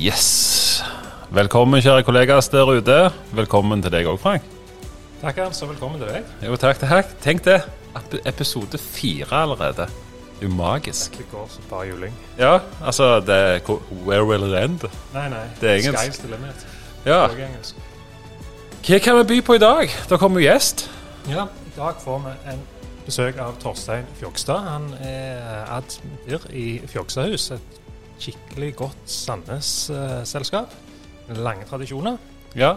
Yes. Velkommen, kjære kollegaer der ute. Velkommen til deg òg, Frank. Takk, Hans, og velkommen til deg. Jo, takk, takk. Tenk det. ep- Episode fire allerede. Det er jo magisk. Det går som bare juling. Ja, altså det er Where will it end? Nei, nei. Det er engelsk. Sky's the limit. Ja. Hva kan vi by på i dag? Da kommer jo gjest. Ja, I dag får vi en besøk av Torstein Fjogstad. Han er admir i Fjogstadhus. Et skikkelig godt Sandnes-selskap. Med lange tradisjoner. Ja.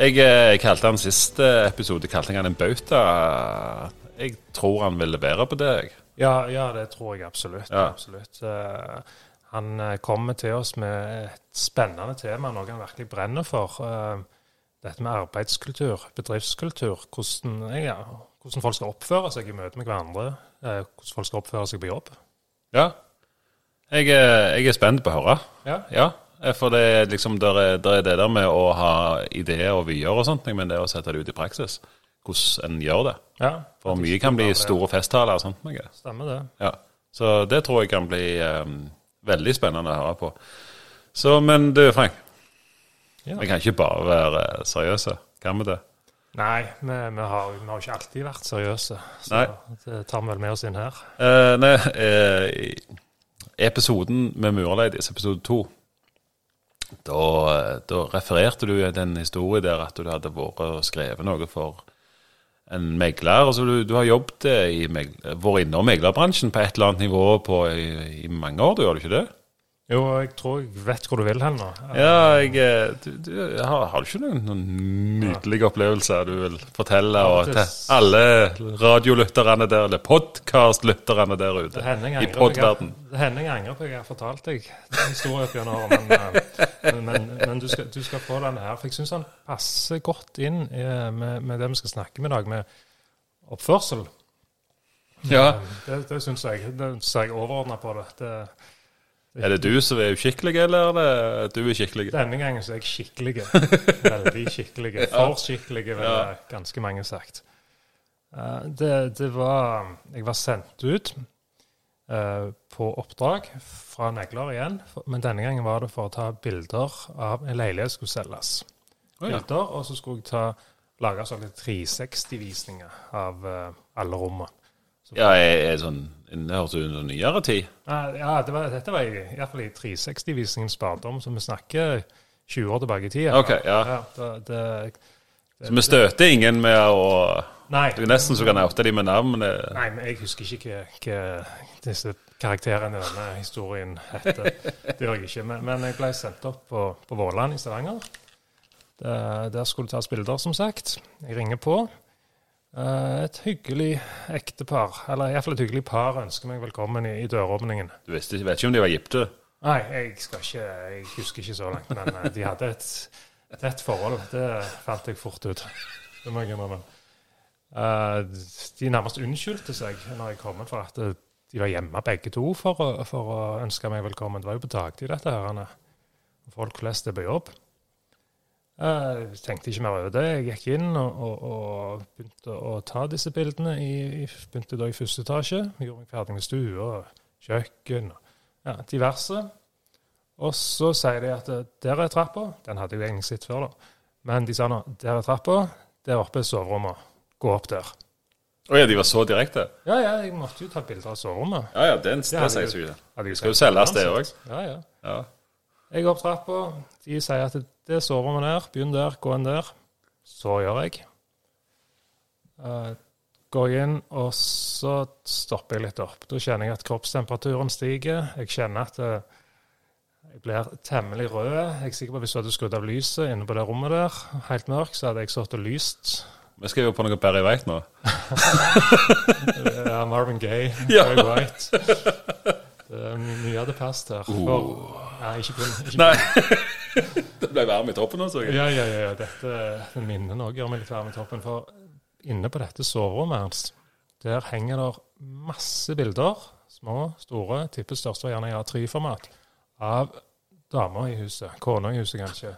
Jeg eh, kalte han siste episode kalte han en bauta. Jeg tror han vil levere på det. jeg. Ja, ja, det tror jeg absolutt. Ja. absolutt. Eh, han eh, kommer til oss med et spennende tema, noe han virkelig brenner for. Eh, dette med arbeidskultur, bedriftskultur. Hvordan, ja, hvordan folk skal oppføre seg i møte med hverandre. eh, hvordan folk skal oppføre seg på jobb. Ja. Jeg, jeg er spent på å høre. Ja, Ja, for det er liksom der er, der er det der med å ha ideer og vyer og sånt, men det å sette det ut i praksis. Hvordan en gjør det. ja For mye kan bli store festtaler og sånt. Noe. Stemmer det. Ja. Så det tror jeg kan bli um, veldig spennende å høre på. Så, men du Frank, Ja. vi kan ikke bare være seriøse. Kan vi det? Nei, vi, vi, har, vi har ikke alltid vært seriøse. Så Nei. det tar vi vel med oss inn her. Uh, nei, i episoden med Murladies, episode to, da, da refererte du til en historie der at du hadde vært og skrevet noe for en megler. Altså du, du har jobbet i vært innom meglerbransjen på et eller annet nivå på, i, i mange år, du gjør du ikke det? Jo, jeg tror jeg vet hvor du vil hen nå. Ja, jeg, eh, du, du, har, har du ikke noen, noen nydelige opplevelser du vil fortelle Ja, til alle radiolytterne der, eller podkastlytterne der ute i podverden? Det hender jeg angrer på at jeg har fortalt deg den historien gjennom årene, men, eh, men, men, men du, skal, du skal få den her. For jeg syns han passer godt inn eh, med, med det vi skal snakke med i dag, med oppførsel. Ja. Det, det syns jeg. Det ser jeg overordna på det. det. Er det du som er uskikkelig, eller er det du er skikkelig? Denne gangen så er jeg skikkelig. Veldig skikkelig. For skikkelig, vil Ja. ganske mange sagt. Eh, Det, det var Jeg var sendt ut eh, på oppdrag fra negler igjen, men denne gangen var det for å ta bilder av en leilighet som skulle selges. Bilder, Og så skulle jeg ta, lage sånne 360-visninger av eh, alle rommene. Ja, er, er sånn Det høres ut som nyere tid. Ja, det var, dette var i, i hvert fall i 360-visningens barndom, så vi snakker 20 år tilbake i tid. Ok, ja. Ja, det, det, Så vi støter ingen med å nei, Det er nesten så kan jeg oute dem med navn. nei, men jeg husker ikke hva, disse karakterene i denne historien heter. Det gjør jeg ikke. Men, men jeg ble sendt opp på, på Våland i Stavanger. Der skulle det tas bilder, som sagt. Jeg ringer på. Eh, Et hyggelig ektepar, eller iallfall et hyggelig par, ønsker meg velkommen i, i døråpningen. Du visste, vet ikke om de var gifte? Nei, jeg skal ikke Jeg husker ikke så langt, men eh, de hadde et tett forhold. Det fant jeg fort ut. Det må jeg innrømme. Eh, de nærmest unnskyldte seg når jeg kom, for at de var hjemme begge to for å, for å ønske meg velkommen. Det var jo på dagtid, dette her. Folk flest er på jobb. Eh, Jeg tenkte ikke mer over det. Jeg gikk inn og, og, og begynte å ta disse bildene. I, begynte da i første etasje. Gjorde meg ferdig med stue og kjøkken og ja, diverse. Og så sier de at eh, der er trappa. Den hadde jeg egentlig sett før, da. Men de sa nå der er trappa, der oppe er soverommet. Gå opp der. Å ja, de var så direkte? Ja, ja, jeg måtte jo ta bilder av soverommet. Ja ja, den, det sier jeg-. Hadde jeg Skal jo selges, det òg. Ja, ja. Ja. Jeg går opp trappa. De sier at det er soverommet der. Begynn der, gå inn der. Så gjør jeg. Uh, går inn, og så stopper jeg litt opp. Da kjenner jeg at kroppstemperaturen stiger. Jeg kjenner at uh, jeg blir temmelig rød. Jeg er sikker på at Hvis du hadde skrudd av lyset inne på det rommet der, helt mørkt, så hadde jeg sittet og lyst. Vi skal jo på noe Barry White nå. Ja, Marvin Gaye, Ja. Barry White. Det my- mye hadde passet her. For, nei, ikke kun. Ikke Nei! det ble varm i toppen også? Ja, ja, ja. ja. Dette minner noe meg litt varm i toppen. For inne på dette soverommet hans, der henger det masse bilder, små, store, tipper største var gjerne i A3-format, av damer i huset. Kona i huset, kanskje.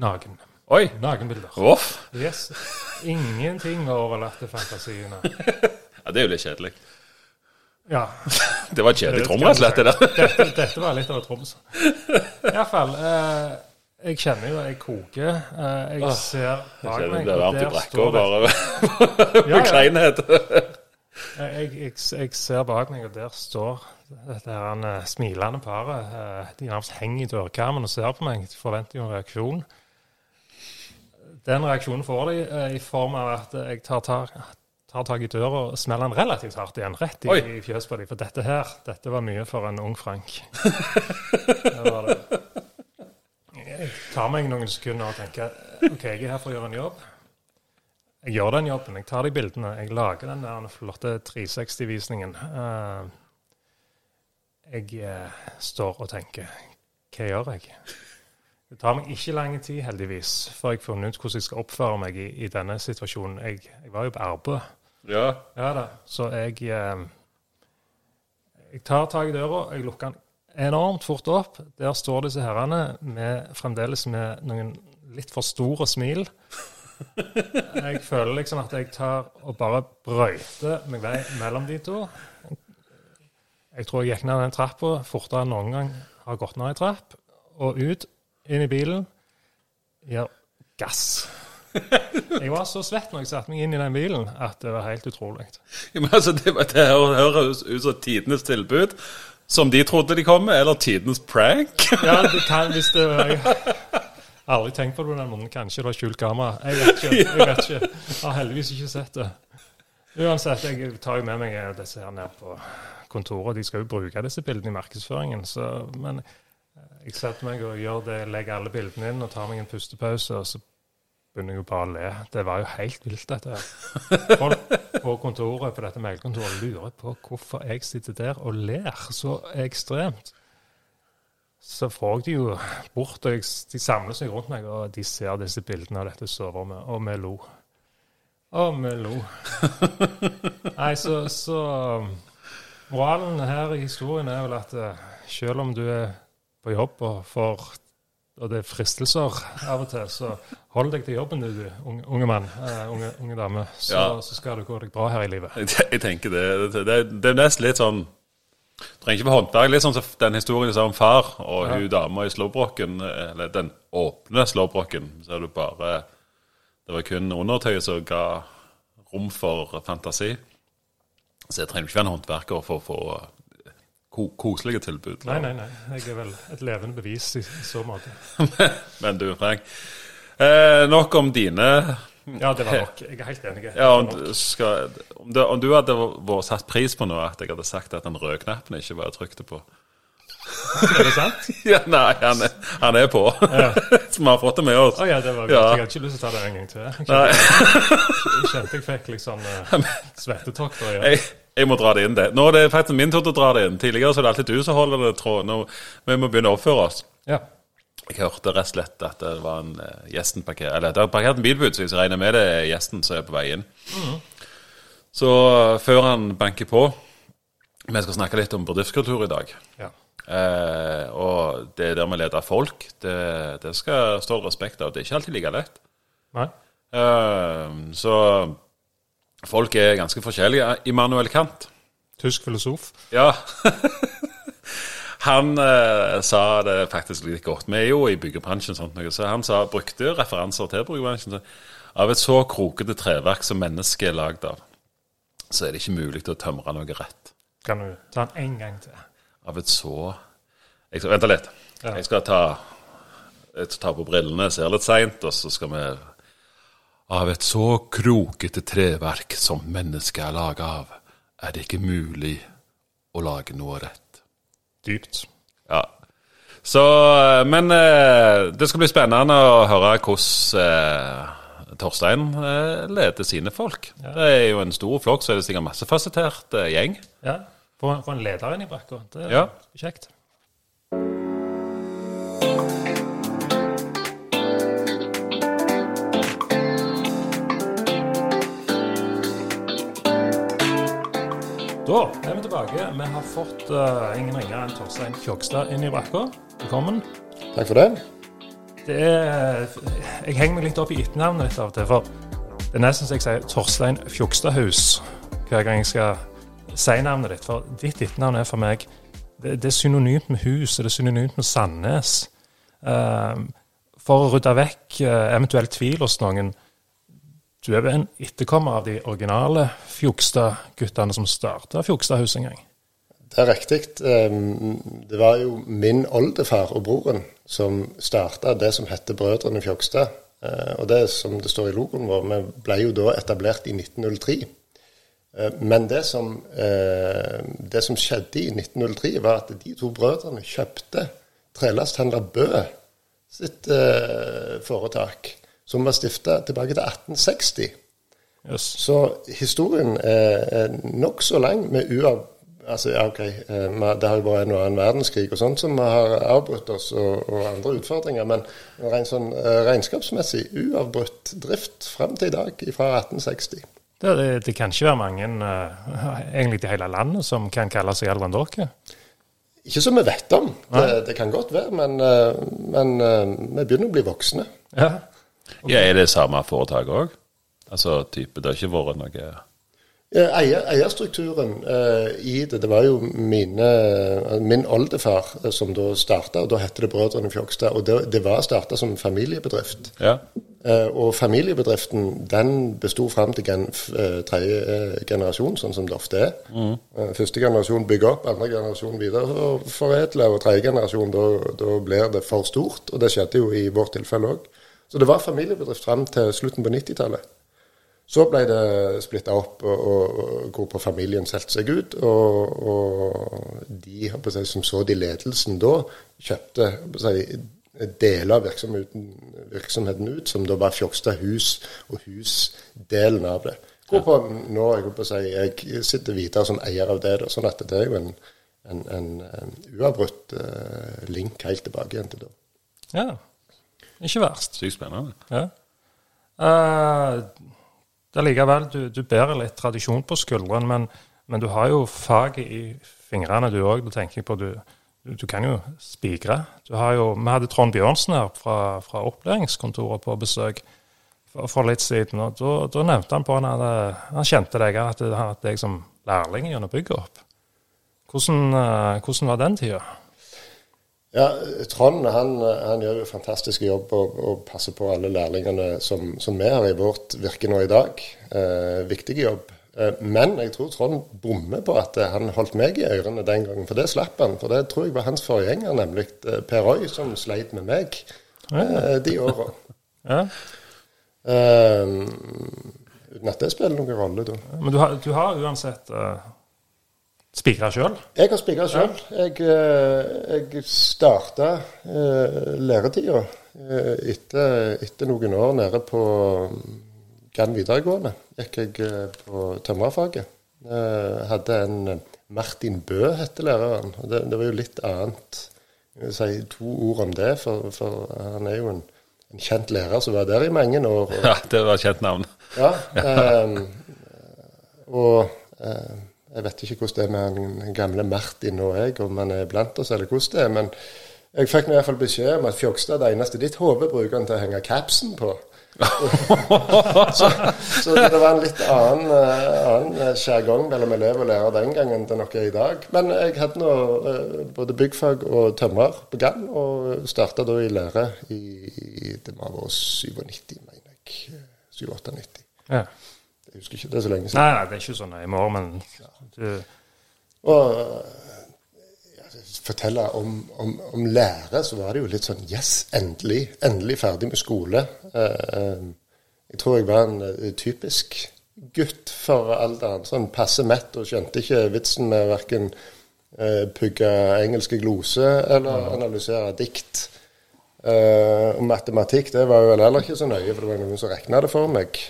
Naken. Oi! Nakenbilder. Voff! Yes. Ingenting overlatt til fantasiene. Ja, det er jo litt kjedelig. Ja. Det var kjedelig trom, rett og slett. det der. Dette, dette var litt av et troms. Iallfall. Eh, jeg kjenner jo jeg koker. Eh, jeg ser bak meg det blir og varmt i brekka bare med kleinhet. Jeg, jeg, jeg ser bak meg, og der står dette her en, eh, smilende paret. Eh, De nærmest henger i dørkarmen og ser på meg. De forventer jo en reaksjon. Den reaksjonen får de eh, i form av at jeg tar tak, tar tak i døra og smeller den relativt hardt igjen. Rett i, i fjøset på dem. For dette her, dette var mye for en ung Frank. Det var det. Jeg tar meg noen sekunder og tenker OK, jeg er her for å gjøre en jobb. Jeg gjør den jobben. Jeg tar de bildene. Jeg lager den der flotte 360-visningen. Eh, jeg eh, står og tenker Hva gjør jeg? Det tar meg ikke lang tid, heldigvis, før jeg har funnet ut hvordan jeg skal oppføre meg i, i denne situasjonen. Jeg, jeg var jo på arbeid. Ja. Ja da. Så jeg eh, Jeg tar tak i døra, jeg lukker den enormt fort opp. Der står disse herrene med, fremdeles med noen litt for store smil. Jeg føler liksom at jeg tar og bare brøyter meg vei mellom de to. Jeg tror jeg gikk ned den trappa fortere enn noen gang har gått ned ei trapp, og ut, inn i bilen, gir gass. Jeg var så svett når jeg satte meg inn i den bilen, at det var helt utrolig. Men altså, det, det høres ut som tidenes tilbud. Som de trodde de kom med, eller tidenes prank. Ja, det kan hvis det Jeg har aldri tenkt på det på den måten. Kanskje det var skjult kamera. Jeg vet ikke. Jeg vet ikke. Jeg har heldigvis ikke sett det. Uansett, jeg tar jo med meg disse her ned på kontoret. De skal jo bruke disse bildene i markedsføringen. Så, men jeg setter meg og gjør det, legger alle bildene inn og tar meg en pustepause. Og så begynner jeg bare å le. Det var jo helt vilt, dette her. Folk på kontoret på dette mailkontoret lurer på hvorfor jeg sitter der og ler så ekstremt. Så får jeg de jo bort, og de samler seg rundt meg, og de ser disse bildene av dette soverommet, og vi lo. Og vi lo. Nei, så, så Moralen her i historien er vel at eh, selv om du er på jobb og får og det er fristelser av og til, så hold deg til jobben, du, du unge, unge mann, uh, unge, unge dame. Så, Ja. så skal det gå deg bra her i livet. Jeg, jeg tenker det, det, det, det er nesten litt sånn trenger ikke være håndverk. Litt sånn som den historien om far og Ja. hun dama i slåbroken, eller den åpne slåbroken, Så er det bare Det var kun undertøyet som ga rom for fantasi. Så jeg trenger ikke være en håndverker for å få ko koselige tilbud. Nei, nei, nei. Jeg er vel et levende bevis i, så måte. Men du, Frank. Eh, nok om dine Ja, det var nok. Jeg er helt enig. Ja, om, skal, om, du, om du hadde vært satt pris på noe, at jeg hadde sagt at den røde knappen ikke var trykte på Er det sant? Ja, Nei, han er, han er på. Så vi har fått det med oss. Å ja, det var godt. Ja. Jeg hadde ikke lyst til å ta det en gang til. Jeg kjente, Nei, jeg, kjente jeg fikk litt sånn uh, svettetokter. Ja. jeg, jeg må dra det inn. det. Nå er det faktisk min tur til å dra det inn. Tidligere så er det alltid du som holder det tråden. og Vi må begynne å oppføre oss. ja. Jeg hørte rett og slett at det var en uh, gjesten parker, Eller det har parkert en bil på utsiden, så jeg regner med det er gjesten som er på vei inn. Så uh, før han banker på Vi skal snakke litt om bedriftskultur i dag. ja. Eh, og det der med å lede folk, det, det skal stå respekt av. Det er ikke alltid like lett. Nei? Eh, så folk er ganske forskjellige. Immanuel Kant, Tysk filosof. ja Han eh, sa det faktisk litt godt. Vi er jo i byggebransjen, sånt noe, så han sa, brukte referanser til byggebransjen. Av et så krokete treverk som mennesket er lagd av, så er det ikke mulig til å tømre noe rett. Kan du ta den en gang til? Av et så jeg skal, Vent litt. Ja. Jeg skal ta jeg skal ta på brillene, ser litt seint, og så skal vi Av et så krokete treverk som mennesket er laga av, er det ikke mulig å lage noe rett. Dypt. Ja. Så Men eh, det skal bli spennende å høre hvordan eh, Torstein eh, leder sine folk. Det er jo en stor flokk, så er det sikkert massefasettert eh, gjeng. Ja. Få en leder inn i brakka. Det er Ja. kjekt. Da er vi tilbake. Vi har fått uh, ingen ringere enn Torstein Kjogstad inn i brakka. Velkommen. Takk for det. Det er, jeg henger meg litt opp i etternavnet ditt av og til, for det er nesten så jeg sier Torstein Fjokstadhus hver gang jeg skal si navnet ditt, for ditt etternavn er for meg det, det er synonymt med hus, og det er synonymt med Sandnes. Uh, for å rydde vekk uh, eventuell tvil hos noen Du er vel en etterkommer av de originale Fjokstad-guttene som starta Fjogstadhuset en gang? Det er riktig. Ehm, det var jo min oldefar og broren som starta det som heter Brødrene Fjokstad. Eh, og det som det står i logoen vår, vi ble jo da etablert i 1903. Eh, men det som, eh, det som skjedde i 1903, var at de to brødrene kjøpte Trelasthandler Bø sitt foretak som var stifta tilbake til 1860. Yes. Så historien er nokså lang med uav... Altså, ja, ok, eh, Det har jo vært en og annen verdenskrig og sånt som har avbrutt oss, og, og andre utfordringer. Men rent sånn uh, regnskapsmessig uavbrutt drift fram til i dag, fra 1860. Det, det, det, kan ikke være mange, uh, egentlig i hele landet, som kan kalle seg dere? Ikke som vi vet om. Det, det kan godt være, men, men vi begynner å bli voksne. Ja. Ja, Er det samme foretak òg? Altså type, det har ikke vært noe Eier, eierstrukturen eh, i det, det var jo mine, uh, min oldefar uh, som da starta, og da het det Brødrene Fjokstad. Og det, det var starta som familiebedrift. Ja. og familiebedriften den besto fram til gen, tredje generasjon, sånn som det ofte er. Mm. første generasjon bygger opp, andre generasjon videreforedler, og tredje generasjon da blir det for stort. Og det skjedde jo i vårt tilfelle òg. Så det var familiebedrift fram til slutten på 90-tallet. Så ble det splitta opp, og, og, hvor familien solgte seg ut. Og, og de seg, som så det i ledelsen da, kjøpte seg, deler av virksomheten, virksomheten, ut, som da var Fjokstad hus og husdelen av det. Hvorpå nå jeg, si, jeg sitter videre som eier av det. Da, sånn at det er jo en, en, en, en uavbrutt uh, link helt tilbake igjen til da. Ja. Ikke verst. Sykt spennende. Ja. Uh, det er likevel, du, du, bærer litt tradisjon på skuldrene, men, men, du har jo faget i fingrene, du òg. Da tenker jeg på du, du, du kan jo spikre. Vi hadde Trond Bjørnsen her fra, fra opplæringskontoret på besøk for, for litt siden. og Da, da nevnte han på han at han kjente deg, at han hadde deg som lærling gjennom bygget opp. Hvordan, uh, hvordan var den tida? Ja, Trond han, han gjør jo fantastisk jobb og, og passer på alle lærlingene som, som, vi har i vårt virke nå i dag. Eh, viktig jobb. Eh, men jeg tror Trond bommer på at han holdt meg i ørene den gangen, for det slapp han. For det tror jeg var hans forgjenger, nemlig eh, Per Roy, som sleit med meg eh, de åra. ja. Eh, uten at det spiller noen rolle, da. Men du har, du har uansett uh Spikra sjøl? Jeg har spikra sjøl. Jeg, eh, jeg starta uh, læretida uh, etter, etter, noen år nede på Gann videregående. Gikk jeg uh, på tømrerfaget. Uh, hadde en Martin Bø, hette læreren. Det, det, var jo litt annet. Jeg vil si to ord om det, for, for han er jo en, en, kjent lærer som var der i mange år. Og, ja, det var et kjent navn. ja, og jeg vet ikke hvordan det er med den gamle Martin og jeg, om han er blant oss, eller hvordan det er. Men jeg fikk i hvert fall beskjed om at Fjokstad, det eneste ditt hode bruker han til å henge capsen på. så, så, det var en litt annen, uh, annen sjargong mellom elev og lærer den gangen enn det er i dag. Men jeg hadde nå uh, både byggfag og tømrer på gang, og starta da i lære i, i det var ha 97, mener jeg. 97-98. Ja. Jeg husker ikke, det så lenge siden. Nei, nei det er ikke sånn i morgen, men du... Og fortelle om, om, om, lære, så var det jo litt sånn Yes, endelig. Endelig ferdig med skole. Uh, jeg tror jeg var en uh, typisk gutt for alderen. Sånn passe mett og skjønte ikke vitsen med verken pugge engelske glose eller analysere dikt. Og matematikk det var jo heller ikke så nøye, for det var noen som regna det for meg.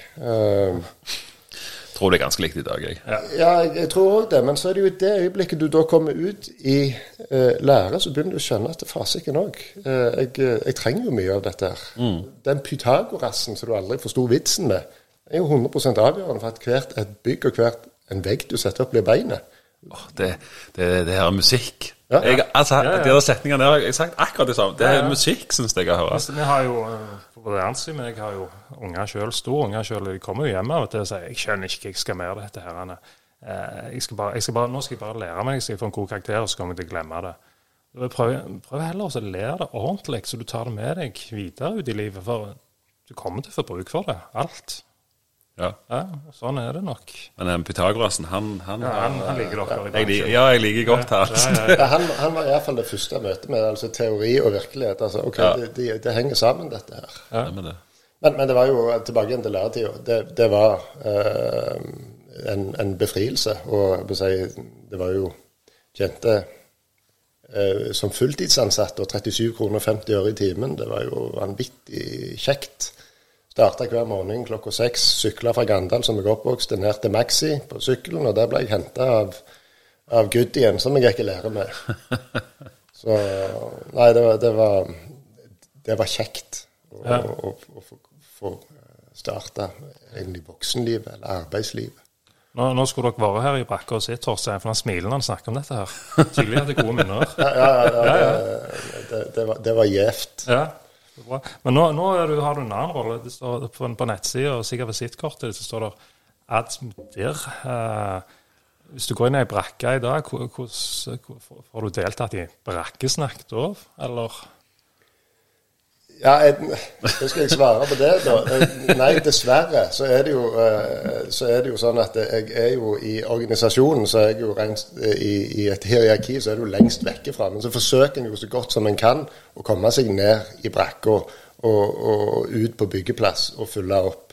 Tror det er ganske likt i dag, jeg. Ja, ja jeg, tror òg det. Men så er det jo i det øyeblikket du da kommer ut i eh, lære, så begynner du å skjønne at det fasiken òg eh, jeg, jeg, trenger jo mye av dette her. Mm. Den pythagorassen som du aldri forsto vitsen med, er jo 100% avgjørende for at hvert et bygg og hvert en vegg du setter opp, blir beinet. Oh, det, det, det her er musikk. Ja. Jeg, altså, ja, ja. De der setningene der har jeg sagt akkurat det samme. Det er musikk, syns jeg jeg hører. Vi har jo på Ernst, men jeg har jo unger sjøl, store unger sjøl. De kommer jo hjem av og til og sier 'jeg skjønner ikke hva jeg skal med dette her'. eh, jeg skal bare, jeg skal bare, Nå skal jeg bare lære meg, jeg skal få en god karakter, og så kommer jeg til å glemme det. Prøv, prøv heller å lære det ordentlig, så du tar det med deg videre ut i livet. For du kommer til å få bruk for det. Alt. Ja. Ja, og sånn er det nok. Men den Pythagorasen, han, han, Ja, han, han liker dere i jeg. Ja, jeg liker godt han. Ja, ja, ja. Ja, han, han var iallfall det første møtet med altså, teori og virkelighet. Altså, ok, Ja. det, de, de henger sammen, dette her. Det. Men, men det var jo tilbake igjen til læretida. Det, det var uh, en, en befrielse. Og jeg si, det var jo kjente uh, som fulltidsansatt og 37 kroner 50 øre i timen. Det var jo vanvittig kjekt. Starta hver morgen klokka seks. Sykla fra Gandal, som jeg oppvokste, ned til Maxi på sykkelen. Og der ble jeg henta av, av Goodien, som jeg gikk i lære med. Så Nei, det var, det var, det var kjekt å, Ja. å, å, få, få starte egentlig voksenlivet, eller arbeidslivet. Nå, nå skulle dere være her i brakka og se Torstein, for han smiler når han snakker om dette her. Tydelig at det er gode minner. Ja, ja, ja, det, det, det, var, gjevt. Ja, bra. Men nå, nå du, har du en annen rolle. Det står på, på nettsida og sikkert visittkortet så står det Admdir. Eh, hvis du går inn i ei brakke i dag, hvor- hvordan får du deltatt i brakkesnakk da, eller? Ja, jeg, skal jeg svare på det, da. Eh, Nei, dessverre så er det jo, eh, så er det jo sånn at jeg er jo i organisasjonen, så er jeg jo rent i, i et hierarki, så er du lengst vekke fra. Men så forsøker en jo så godt som en kan å komme seg ned i brakka og, og ut på byggeplass og fylle opp.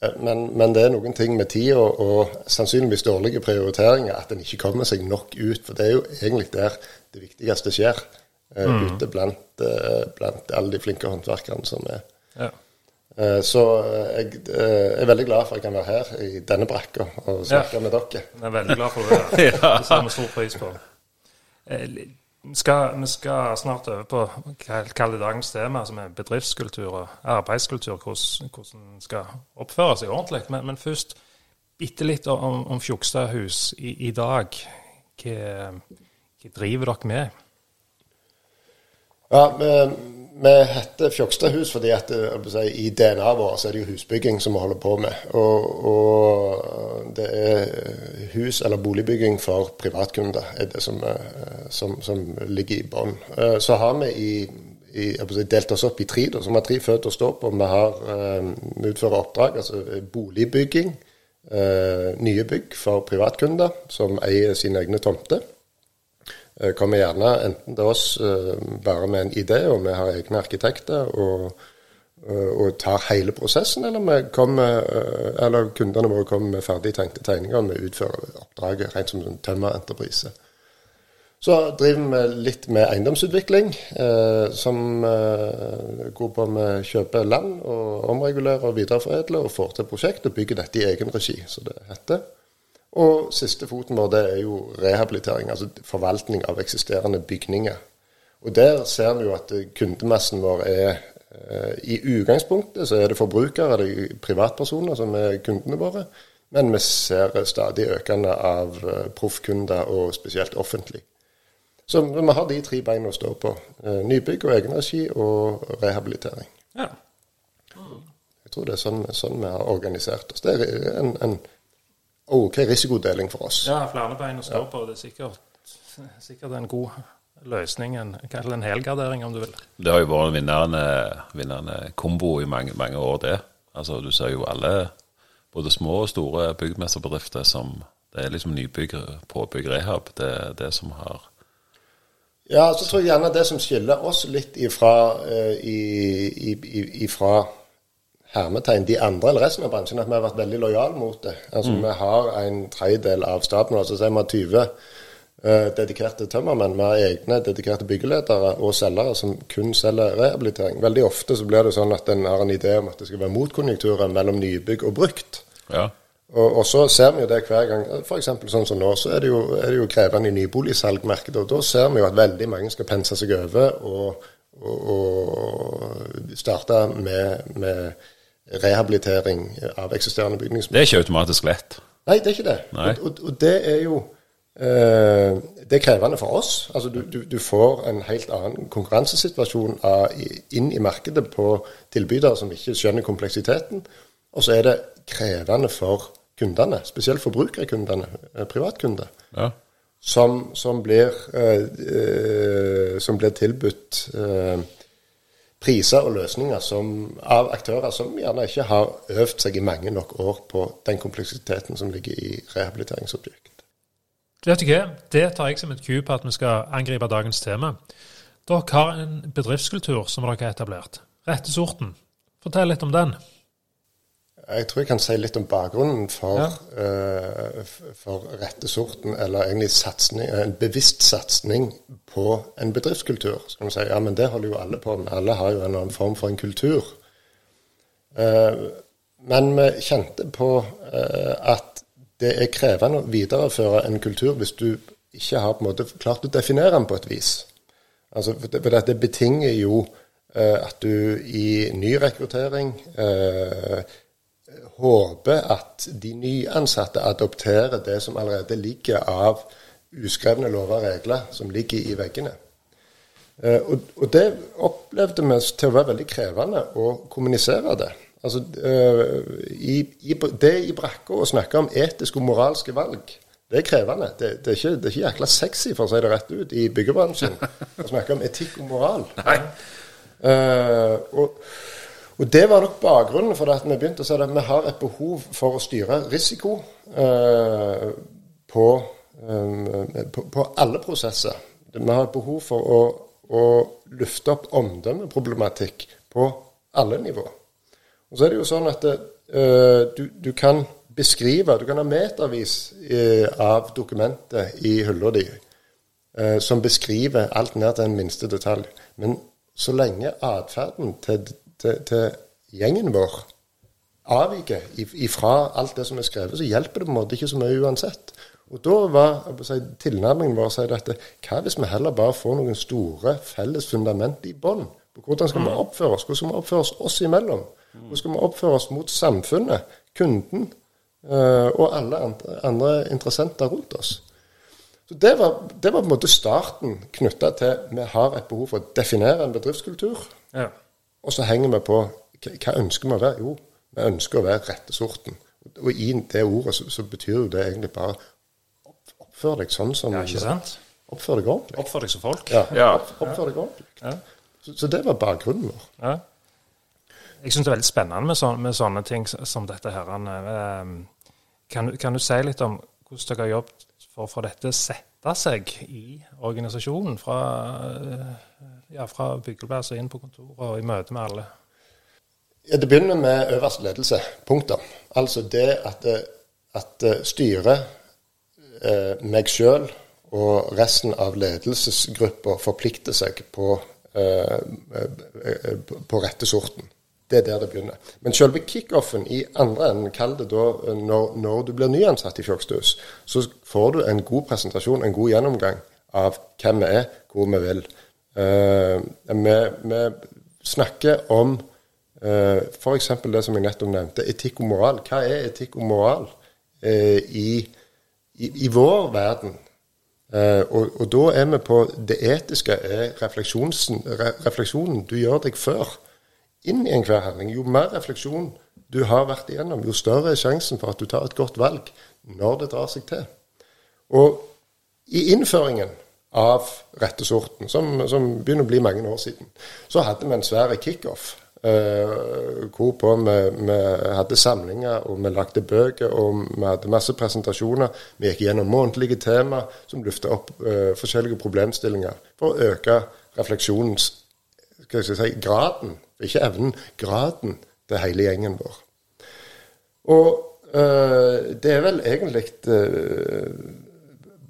Eh, Men, men det er noen ting med tida og, og sannsynligvis dårlige prioriteringer at en ikke kommer seg nok ut. For det er jo egentlig der det viktigste skjer. Eh, Ute blant, eh, blant alle de flinke håndverkerne som er. Ja. Eh, Så jeg er veldig glad for at jeg kan være her i denne brakka og snakke med dere. Jeg er veldig glad for det. Det setter vi stor pris på. Vi skal, vi skal snart over på kall kall det dagens tema, som er bedriftskultur og arbeidskultur. Hvordan, hvordan skal oppføre seg ordentlig. Men, men først bitte litt om, om Fjokstadhus i, i dag. Hva, hva driver dere med? Ja, vi, heter Fjokstadhus fordi at si, i DNA-et vårt er det jo husbygging som vi holder på med. Og, og det er hus- eller boligbygging for privatkunder er det som, eh, som, som ligger i bånn. Eh, Så har vi i, i, si, delt oss opp i tre, da, så vi har tre føtter å stå på. Vi har um, utfører oppdrag, altså boligbygging. uh, nye bygg for privatkunder som eier sine egne tomter. Eh, kommer gjerne enten til oss eh, bare med en idé, og vi har egne arkitekter, og, eh, og tar hele prosessen, eller, kommer, eller kundene våre kommer med ferdigtenkte tegninger, og vi utfører oppdraget rent som en tømmerentreprise. Så driver vi litt med eiendomsutvikling, eh, som eh, går på med kjøper land og omregulerer og videreforedler og får til prosjekt og bygger dette i egen regi, som det heter. Og siste foten vår det er jo rehabilitering, altså forvaltning av eksisterende bygninger. Og der ser vi jo at kundemessen kundemassen vår er eh, I utgangspunktet så er det forbrukere, det er privatpersoner som er kundene våre. Men vi ser stadig økende av eh, proffkunder, og spesielt offentlig. Så vi har de tre beina å stå på. Eh, Nybygg og egenregi og rehabilitering. Ja. Jeg tror det er sånn, sånn vi har organisert oss. Det er en, en OK risikodeling for oss. ja, flere bein å stå på. Det er sikkert, sikkert en god løsning. En, kall en helgardering, om du vil. Det har jo vært en vinnende, vinnende kombo i mange, mange år, det. Altså, du ser jo alle, både små og store byggmesterbedrifter som Det er liksom nybygg, påbygg, rehab. Det er det som har Ja, så tror jeg gjerne det som skiller oss litt ifra, eh, i, i, i, ifra hermetegn de andre eller resten av bransjen, at vi har vært veldig lojale mot det. Altså Vi har en tredjedel av staben, altså sier vi har 20 eh, dedikerte tømmermenn. Vi har egne dedikerte byggeledere og selgere som kun selger rehabilitering. Veldig ofte så blir det sånn at en har en idé om at det skal være motkonjunkturer mellom nybygg og brukt. Ja. Og, og så ser vi jo det hver gang. F.eks. sånn som nå, så er det jo, er det jo krevende i nyboligsalgmarkedet. Og da ser vi jo at veldig mange skal pense seg over og, og, og starte med, med rehabilitering av eksisterende bygningsmasse. Det er ikke automatisk lett. Nei, det er ikke det. Og, og, og det er jo eh, Det er krevende for oss. Altså du, du, du får en helt annen konkurransesituasjon av, inn i markedet på tilbydere som ikke skjønner kompleksiteten. Og så er det krevende for kundene, spesielt forbrukerkundene, eh, privatkunder, Ja. som, som, blir, eh, eh, som blir tilbudt eh, priser og løsninger som, av aktører som gjerne ikke har øvd seg i mange nok år på den kompleksiteten som ligger i rehabiliteringsobjekt. Vet du hva? Det tar jeg som et ku på at vi skal angripe dagens tema. Dere har en bedriftskultur som dere har etablert. Rette sorten. Fortell litt om den. Jeg tror jeg kan si litt om bakgrunnen for, Ja. uh, for rettesorten, eller egentlig satsning, en bevisst satsing på en bedriftskultur. Så kan man si ja, men det holder jo alle på med. Alle har jo en eller annen form for en kultur. Uh, men vi kjente på uh, at det er krevende å videreføre en kultur hvis du ikke har på en måte klart å definere den på et vis. Altså, for det, det betinger jo at du i ny rekruttering håper at de nyansatte adopterer det som allerede ligger av uskrevne lover og regler som ligger i veggene. Eh, og, og det opplevde vi til å være veldig krevende å kommunisere det. Altså, eh, i, i, det i brakka å snakke om etiske og moralske valg, det er krevende. Det, det, er ikke, det er ikke jækla sexy, for å si det rett ut, i byggebransjen å snakke om etikk og moral. Eh, og, og det var nok bakgrunnen for at vi begynte å si at vi har et behov for å styre risiko eh, på, eh, på, på alle prosesser. Vi har et behov for å, å lufte opp omdømmeproblematikk på alle nivå. Og så er det jo sånn at eh, du, du kan beskrive, du kan ha metervis eh, av dokumentet i hylla di eh, som beskriver alt ned til en minste detalj. Men så lenge atferden til, til, til gjengen vår avviker ifra alt det som er skrevet, så hjelper det på en måte ikke så mye uansett. Og da var si, tilnærmingen vår å si dette Hva hvis vi heller bare får noen store felles fundament i bånn? Hvordan skal vi oppføre oss? Hvordan skal vi oppføre oss oss imellom? Hvordan skal vi oppføre oss mot samfunnet, kunden eh, og alle andre interessenter rundt oss? Så det var, det var på en måte starten knytta til vi har et behov for å definere en bedriftskultur. Ja. Og så henger vi på hva, ønsker vi å være? Jo, vi ønsker å være rette sorten. Og i det ordet så, så betyr jo det egentlig bare opp, oppfør deg sånn som ja, ikke sant? Oppfør deg ordentlig. Oppfør deg som folk. Ja, Ja. opp, oppfør deg ordentlig. Ja. Så, så det var bakgrunnen vår. Ja. Jeg syns det er veldig spennende med, sånne, med sånne ting som dette her. Ehm, Kan, du- kan du si litt om hvordan dere har jobbet for å få dette sette seg i organisasjonen? Fra, eh, ja, fra byggeplass og inn på kontoret og i møte med alle. Ja, det begynner med øverste ledelse. Punktum. Altså det at, at eh, styret, eh, meg sjøl og resten av ledelsesgruppa forplikter seg på, eh, eh, på- rette sorten. Det er der det begynner. Men selve kickoffen i andre enden, kall det da eh, når, når du blir nyansatt i Fjokstøs, så får du en god presentasjon, en god gjennomgang av hvem vi er, hvor vi vil. Eh, vi, snakker om Uh, F.eks. det som jeg nettopp nevnte, etikk og moral. Hva er etikk og moral eh, i, i, i vår verden? Eh, og, og da er vi på det etiske er refleksjonen, re, refleksjonen du gjør deg før. Inn i enhver handling. Jo mer refleksjon du har vært igjennom, jo større er sjansen for at du tar et godt valg når det drar seg til. Og i innføringen av rette sorten, som, som begynner å bli mange år siden, så hadde vi en svær kickoff. Uh, hvorpå vi, vi hadde samlinger, og vi lagde bøker, og vi hadde masse presentasjoner. Vi gikk gjennom månedlige tema som løftet opp uh, forskjellige problemstillinger for å øke refleksjonens skal jeg si, graden, ikke evnen, graden til hele gjengen vår. Og uh, det er vel egentlig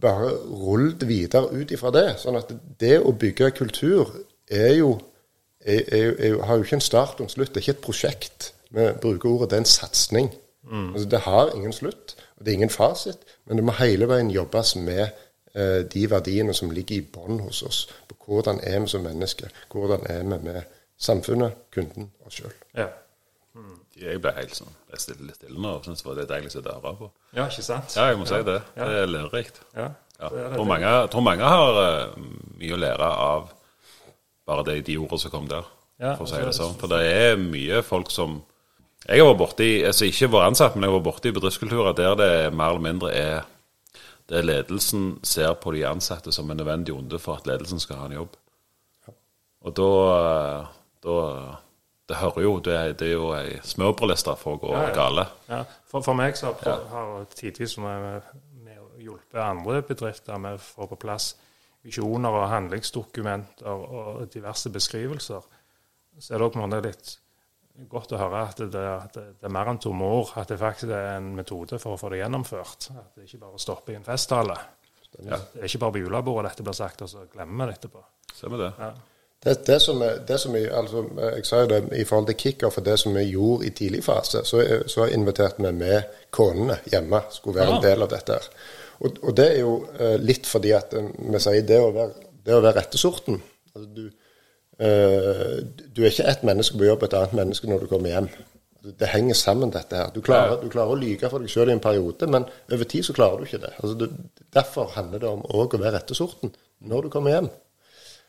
bare rullet videre ut ifra det. Sånn at det å bygge kultur er jo, er, er, er, har jo ikke en start og en slutt. Det er ikke et prosjekt. Vi bruker ordet det er en satsing. Mm. Altså, det har ingen slutt. og Det er ingen fasit. Men det må hele veien jobbes med eh, de verdiene som ligger i bånn hos oss. På hvordan er vi som mennesker? Hvordan er vi med samfunnet, kunden og sjøl? Ja. Jeg ble helt sånn Jeg stille litt stille nå og syntes det var det deilig å høre på. ja, ikke sant? Ja, jeg må si det. Det er lærerikt. Ja. Ja. Jeg tror mange, jeg tror mange har uh, mye å lære av bare det, de ordene som kom der, Ja, for å si og det sånn. For det er mye folk som Jeg har vært borti, altså ikke vært ansatt, men jeg har vært borti bedriftskulturer der det mer eller mindre er det ledelsen ser på de ansatte som en nødvendig onde for at ledelsen skal ha en jobb. Og da, da Det hører jo Det, det er jo ei smørbrødliste for å gå Ja, ja. gale. Ja, for, for meg så har, har tidvis som med å hjelpe andre bedrifter med å få på plass visjoner og handlingsdokumenter og diverse beskrivelser, så er det måte litt godt å høre at det, det, det er mer enn tomme ord. At det faktisk er en metode for å få det gjennomført. At det ikke bare stopper i en festtale. Det er ikke bare på julebordet dette blir sagt, og så glemmer vi det etterpå. Ser vi det? Ja. Det, det som, det som vi, altså, jeg sa jo det i forhold til kickoff og det som vi gjorde i tidlig fase, så, så inviterte vi med konene hjemme, skulle være en del av dette. her. Og, og det er jo eh, litt fordi at eh, vi sier det å være, det å være rettesorten. Altså, du, eh, du er ikke ett menneske på jobb et annet menneske når du kommer hjem. Det henger sammen, dette her. Du klarer, du klarer å lyge for deg sjøl i en periode, men over tid så klarer du ikke det. Altså, du, derfor handler det om òg å være rettesorten når du kommer hjem.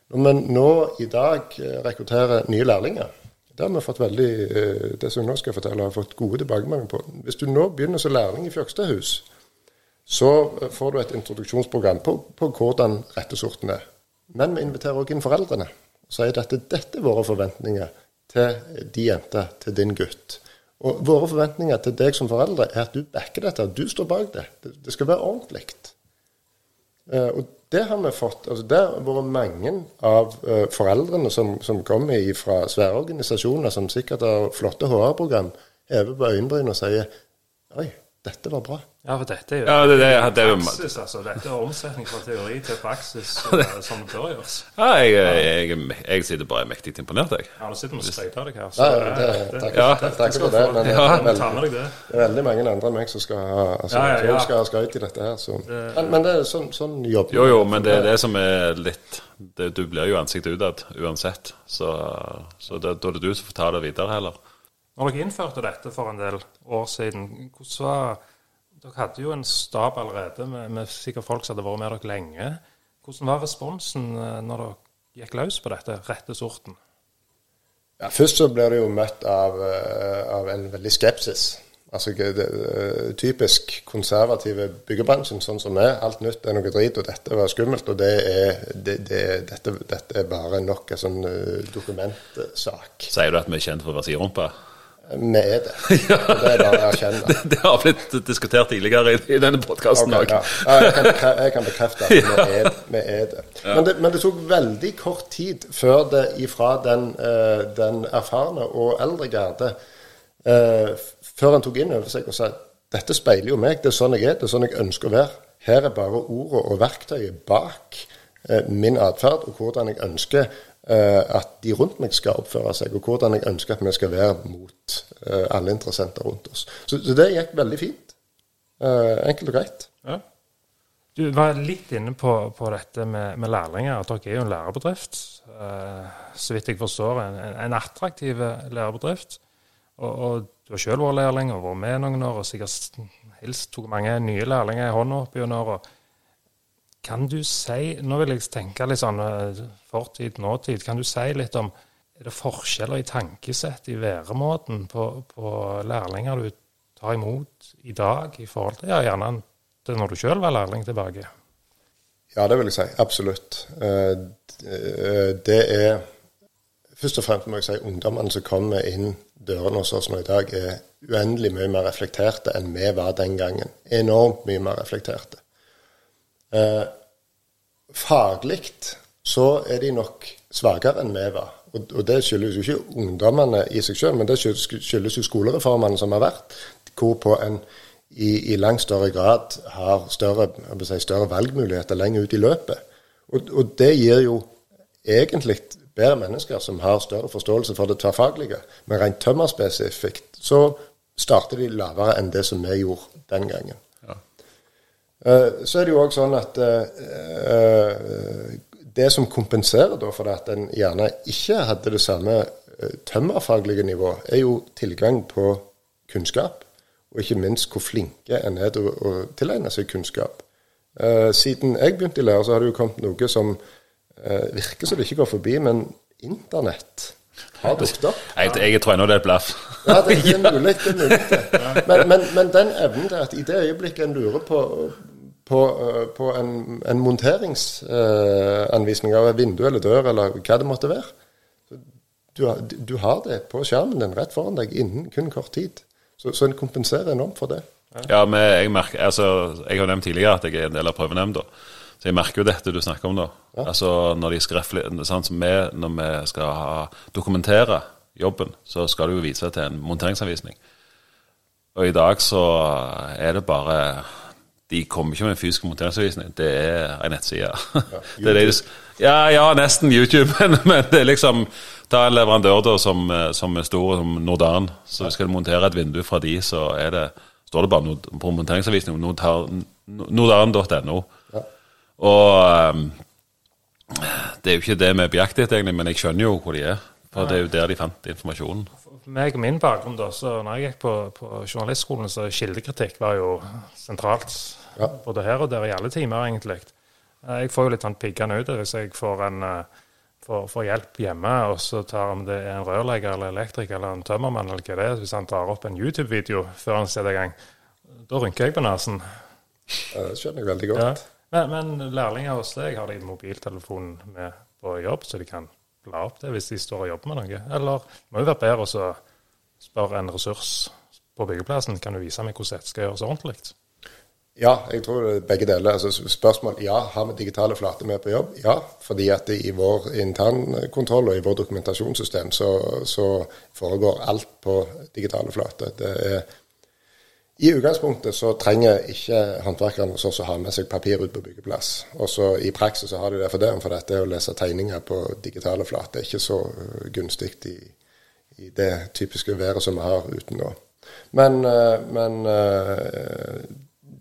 Når vi nå i dag eh, rekrutterer nye lærlinger, det har vi fått veldig eh, det som jeg nå skal fortelle, har fått gode tilbakemeldinger på. Hvis du nå begynner som lærling i Fjøkstadhus, så eh, får du et introduksjonsprogram på, på hvordan rettesorten er. Men vi inviterer òg inn foreldrene og sier at dette er våre forventninger til de jenter, til din gutt. Og våre forventninger til deg som foreldre er at du backer dette, at du står bak det. Det, det skal være ordentlig. Og det har vi fått. altså Det har vært mange av uh, foreldrene som, som kommer fra svære organisasjoner som sikkert har flotte HR-program, hever på øyenbrynene og sier Oi, dette var bra. Ja, for dette er jo Ja, det, det, det jo praksis, altså. Dette er omsetning fra teori til praksis, eh, som det bør gjøres. ja, jeg, jeg, jeg, jeg sitter bare mektig imponert, jeg. Ja, nå sitter vi og skryter deg her. Så ja, det, det- takk, Ja. takk, takk for det. Men det Ja. er veldig, det. det er veldig mange andre enn meg som skal ha altså, Ja, ja, skal ha skryt i dette her. Så. Men, men det er sånn, sånn jobb. Jo, jo, men det er det som er litt det, Du blir jo ansiktet utad uansett. Så, så det, da er det du som får ta det videre, heller. Når dere innførte dette for en del år siden, hvordan var Dere hadde jo en stab allerede med, med sikkert folk som hadde vært med dere lenge. Hvordan var responsen eh, når dere gikk løs på dette rette sorten? Ja, først så blir det jo møtt av, eh, av en veldig skepsis. Altså det, det, Typisk konservative byggebransjen, sånn som er. Alt nytt er noe drit, og dette var skummelt. Og det er, det, det, dette, dette er bare nok en sånn eh, dokumentsak. Sier du at vi er kjent for å være siderumpa? Vi er det. Og det er bare å erkjenne. Det, det har blitt diskutert tidligere i, i denne podkasten òg. Okay, Ja, jeg, kan, jeg kan bekrefte at vi er, vi er det. Men, det. men det tok veldig kort tid før det ifra den, eh, den erfarne og eldre garde eh, Før han tok inn over seg og sa dette speiler jo meg, det er sånn jeg er, det er sånn jeg ønsker å være. Her er bare ordene og verktøyet bak eh, min atferd og hvordan jeg ønsker at de rundt meg skal oppføre seg, og hvordan jeg ønsker at vi skal være mot eh, alle interessenter rundt oss. Så, så det gikk veldig fint. Eh, enkelt og greit. Ja. Du var litt inne på, på dette med, med lærlinger. at Dere er jo en lærebedrift. eh, så vidt jeg forstår, en, en- attraktiv lærebedrift. Og, og du har selv vært lærling og vært med noen år, og sikkert hilst tok mange nye lærlinger i hånda opp gjennom åra. Kan du si Nå vil jeg tenke litt sånn eh, fortid, nåtid. Kan du si litt om Er det forskjeller i tankesett, i væremåten, på, på lærlinger du tar imot i dag, i forhold til ja, gjerne til når du sjøl var lærling tilbake? Ja, det vil jeg si. Absolutt. Eh, eh, Det er Først og fremst må jeg si ungdommene som kommer inn dørene hos oss nå i dag, er uendelig mye mer reflekterte enn vi var den gangen. Enormt mye mer reflekterte. Eh, Faglig så er de nok svakere enn vi var. Og, og det skyldes jo ikke ungdommene i seg selv, men det skyldes, jo skolereformene som har vært, hvorpå en i, i langt større grad har større, si, større valgmuligheter lenger ut i løpet. Og, og det gir jo egentlig bedre mennesker som har større forståelse for det tverrfaglige. Men rent tømmerspesifikt så starter de lavere enn det som vi gjorde den gangen. Eh, Så er det jo òg sånn at eh, det som kompenserer for at en gjerne ikke hadde det samme eh, tømmerfaglige nivå, er jo tilgang på kunnskap. Og ikke minst hvor flinke en er til å, tilegne seg kunnskap. Eh, siden jeg begynte i lære, så har det jo kommet noe som eh, virker som det ikke går forbi, men internett. har dukket opp. Jeg, jeg tror ennå det er et blaff. Ja, det, er mulig. Det er mulig. Men, men, men den evnen til at i det øyeblikket en lurer på, på, øh, på en, en monteringsanvisning av et vindu eller dør eller hva det måtte være du, har- du har det på skjermen din rett foran deg innen kun kort tid. Så, så en kompenserer enormt for det. Ja, men jeg merker, altså, jeg har nevnt tidligere at jeg er en del av prøvenemnda. Så jeg merker jo dette du snakker om da. Altså, når som vi, når vi skal ha, dokumentere jobben, så skal du jo vise til en monteringsanvisning. Og i dag så er det bare De kommer ikke med en fysisk monteringsanvisning, det er en nettside. det er det de, ja, ja, nesten YouTube, men, men det er liksom Ta en leverandør da som, eh, som er stor, som Nordan. Så skal du montere et vindu fra de, så er det, står det bare not- på monteringsanvisning nordan.no. Ja. Og um, det er jo ikke det vi er på jakt etter, egentlig, men jeg skjønner jo hvor de er. For det er jo der de fant informasjonen. For meg og min bakgrunn, da, så når jeg gikk på, på journalistskolen, så kildekritikk var jo sentralt. Ja. Både her og der i alle timer, egentlig. Eh, Jeg får jo litt sånn piggende ut hvis jeg får, en, eh, får, får hjelp hjemme, og så tar om det er en rørlegger eller elektriker eller en tømmermann eller hva det er, hvis han tar opp en YouTube-video før han setter i gang, da rynker jeg på nesen. Det skjønner jeg veldig godt. Ja. Men, men lærlinger hos deg har de mobiltelefonen med på jobb, så de kan bla opp det hvis de står og jobber med noe? Eller må jo være bedre å så spørre en ressurs på byggeplassen kan du vise meg hvordan dette skal gjøres ordentlig? Ja, jeg tror det er begge deler. Altså, spørsmål ja, har vi digitale flater med på jobb? Ja, fordi at i vår internkontroll og i vår dokumentasjonssystem så, så foregår alt på digitale flater. Det er, I utgangspunktet så trenger ikke håndverkerne hos oss å ha med seg papir ut på byggeplass. Også I praksis så har de det for det, for dette å lese tegninger på digitale flater er ikke så øh, gunstig i, i det typiske været som vi har uten nå. Men, øh, men øh,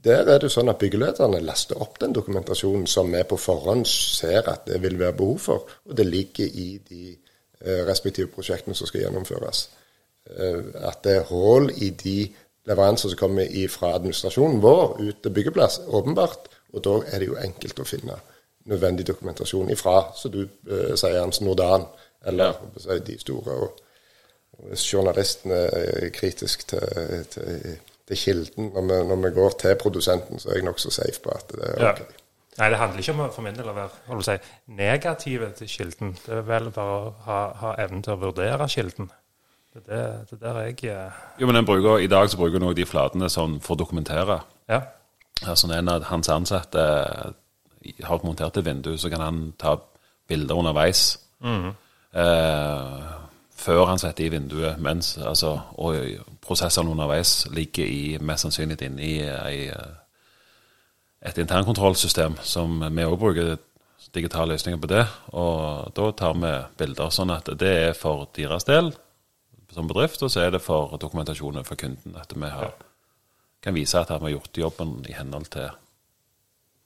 der er det sånn at byggelederne laster opp den dokumentasjonen som vi på forhånd ser at det vil være behov for, og det ligger i de eh, respektive prosjektene som skal gjennomføres. Eh, at det er hull i de leveranser som kommer fra administrasjonen vår ut til byggeplass, åpenbart. Og da er det jo enkelt å finne nødvendig dokumentasjon ifra, som du eh, sier, Hans Nordan, eller si, de store. og og journalisten er kritisk til, til, til kilden når vi, når vi går til produsenten, så er jeg nokså safe på at det er Ja. ok. Nei, det handler ikke om for min del å være si, negative til kilden. Det er vel bare å ha, ha evnen til å vurdere kilden. Det er det, det er der jeg eh, Jo, men den bruker, I dag så bruker en også de flatene sånn for å dokumentere. Ja. Altså Når en av hans ansatte eh, har montert et vindu, så kan han ta bilder underveis. Eh, før han setter i vinduet, mens altså, og prosessene underveis ligger i, mest sannsynlig inne i ei, eh, et internkontrollsystem, som vi òg bruker digitale løsninger på det. Og da tar vi bilder, sånn at det er for deres del som bedrift, og så er det for dokumentasjonen for kunden. At vi har, kan vise at vi har gjort jobben i henhold til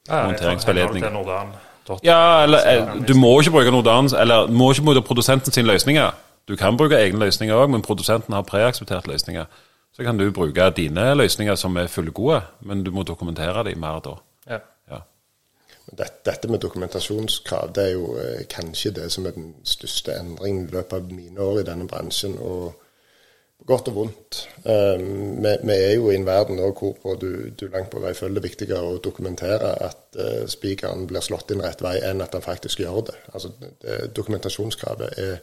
Ja, Monteringsveiledning. Ja, eller eh, du må ikke bruke Nordans, eller du må ikke bruke produsenten sine løsninger. Du kan bruke egne løsninger òg, men produsenten har preaksepterte løsninger. Så kan du bruke dine løsninger som er fullgode, men du må dokumentere dem mer da. Ja. Ja. Dette med dokumentasjonskrav det er jo eh, kanskje det som er den største endringen i løpet av mine år i denne bransjen. og godt og vondt. Um, vi, vi er jo i en verden nå hvor du, du langt på vei føler det viktigere å dokumentere at uh, spikeren blir slått inn rett vei, enn at han faktisk gjør det. Altså, det, dokumentasjonskravet er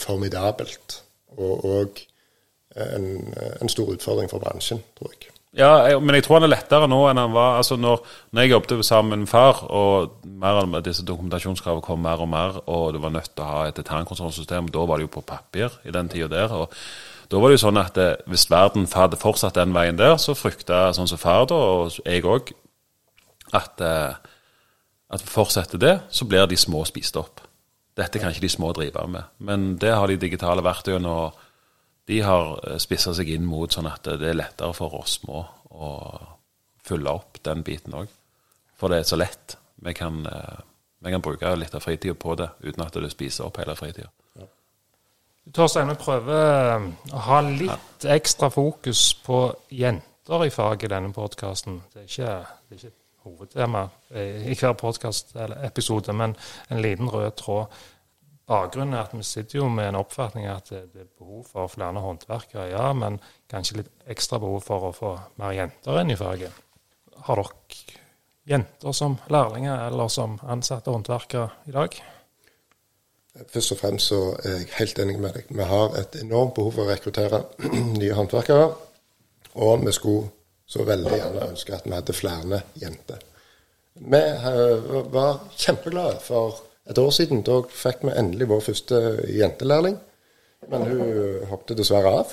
formidabelt, og, og en, en stor utfordring for bransjen, tror jeg. Ja, jeg, men jeg tror han er lettere nå enn han var altså når, når jeg jobbet sammen med far, og mer av disse dokumentasjonskravene kom mer og mer, og du var nødt til å ha et internkontrollsystem, da var det jo på papir i den tida der. og da var det jo sånn at eh, Hvis verden hadde fortsatt den veien der, så frykta sånn som far da, og jeg òg, at, eh, at fortsetter det, så blir de små spist opp. Dette kan ikke de små drive med. Men det har de digitale verktøyene, og de har spissa seg inn mot sånn at det er lettere for oss små å fylle opp den biten òg. For det er så lett. Vi kan, eh, vi kan bruke litt av fritida på det uten at det spiser opp hele fritida. Torstein, vi prøver eh, å ha litt ekstra fokus på jenter i faget i denne podkasten. Det, det er ikke hovedtema i hver podkast-episode, men en liten rød tråd. bakgrunnen er at vi sitter jo med en oppfatning at det, det er behov for flere håndverkere, ja, men kanskje litt ekstra behov for å få mer jenter inn i faget. Har dere jenter som lærlinger eller som ansatte håndverkere i dag? Først og fremst så er jeg helt enig med deg. Vi har et enormt behov for å rekruttere nye håndverkere. Og vi skulle så veldig gjerne ønske at vi hadde flere jenter. Vi eh, var kjempeglade for et år siden. Da fikk vi endelig vår første jentelærling. Men hun hoppet dessverre av.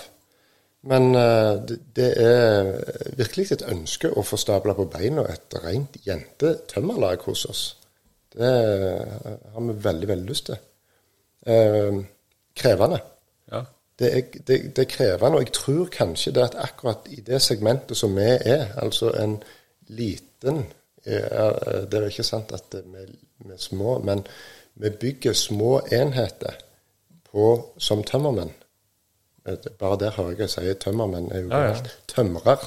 Men eh, det er virkelig et ønske å få stabla på beina et rent jentetømmerlag hos oss. Det har vi veldig, veldig lyst til eh, krevende. Det er, det, det er, krevende, og jeg tror kanskje det at akkurat i det segmentet som vi er, altså en liten er, Det er ikke sant at vi, er små, men vi bygger små enheter på, som tømmermenn. Bare der hører jeg si tømmermenn er jo ja, ja. tømrer.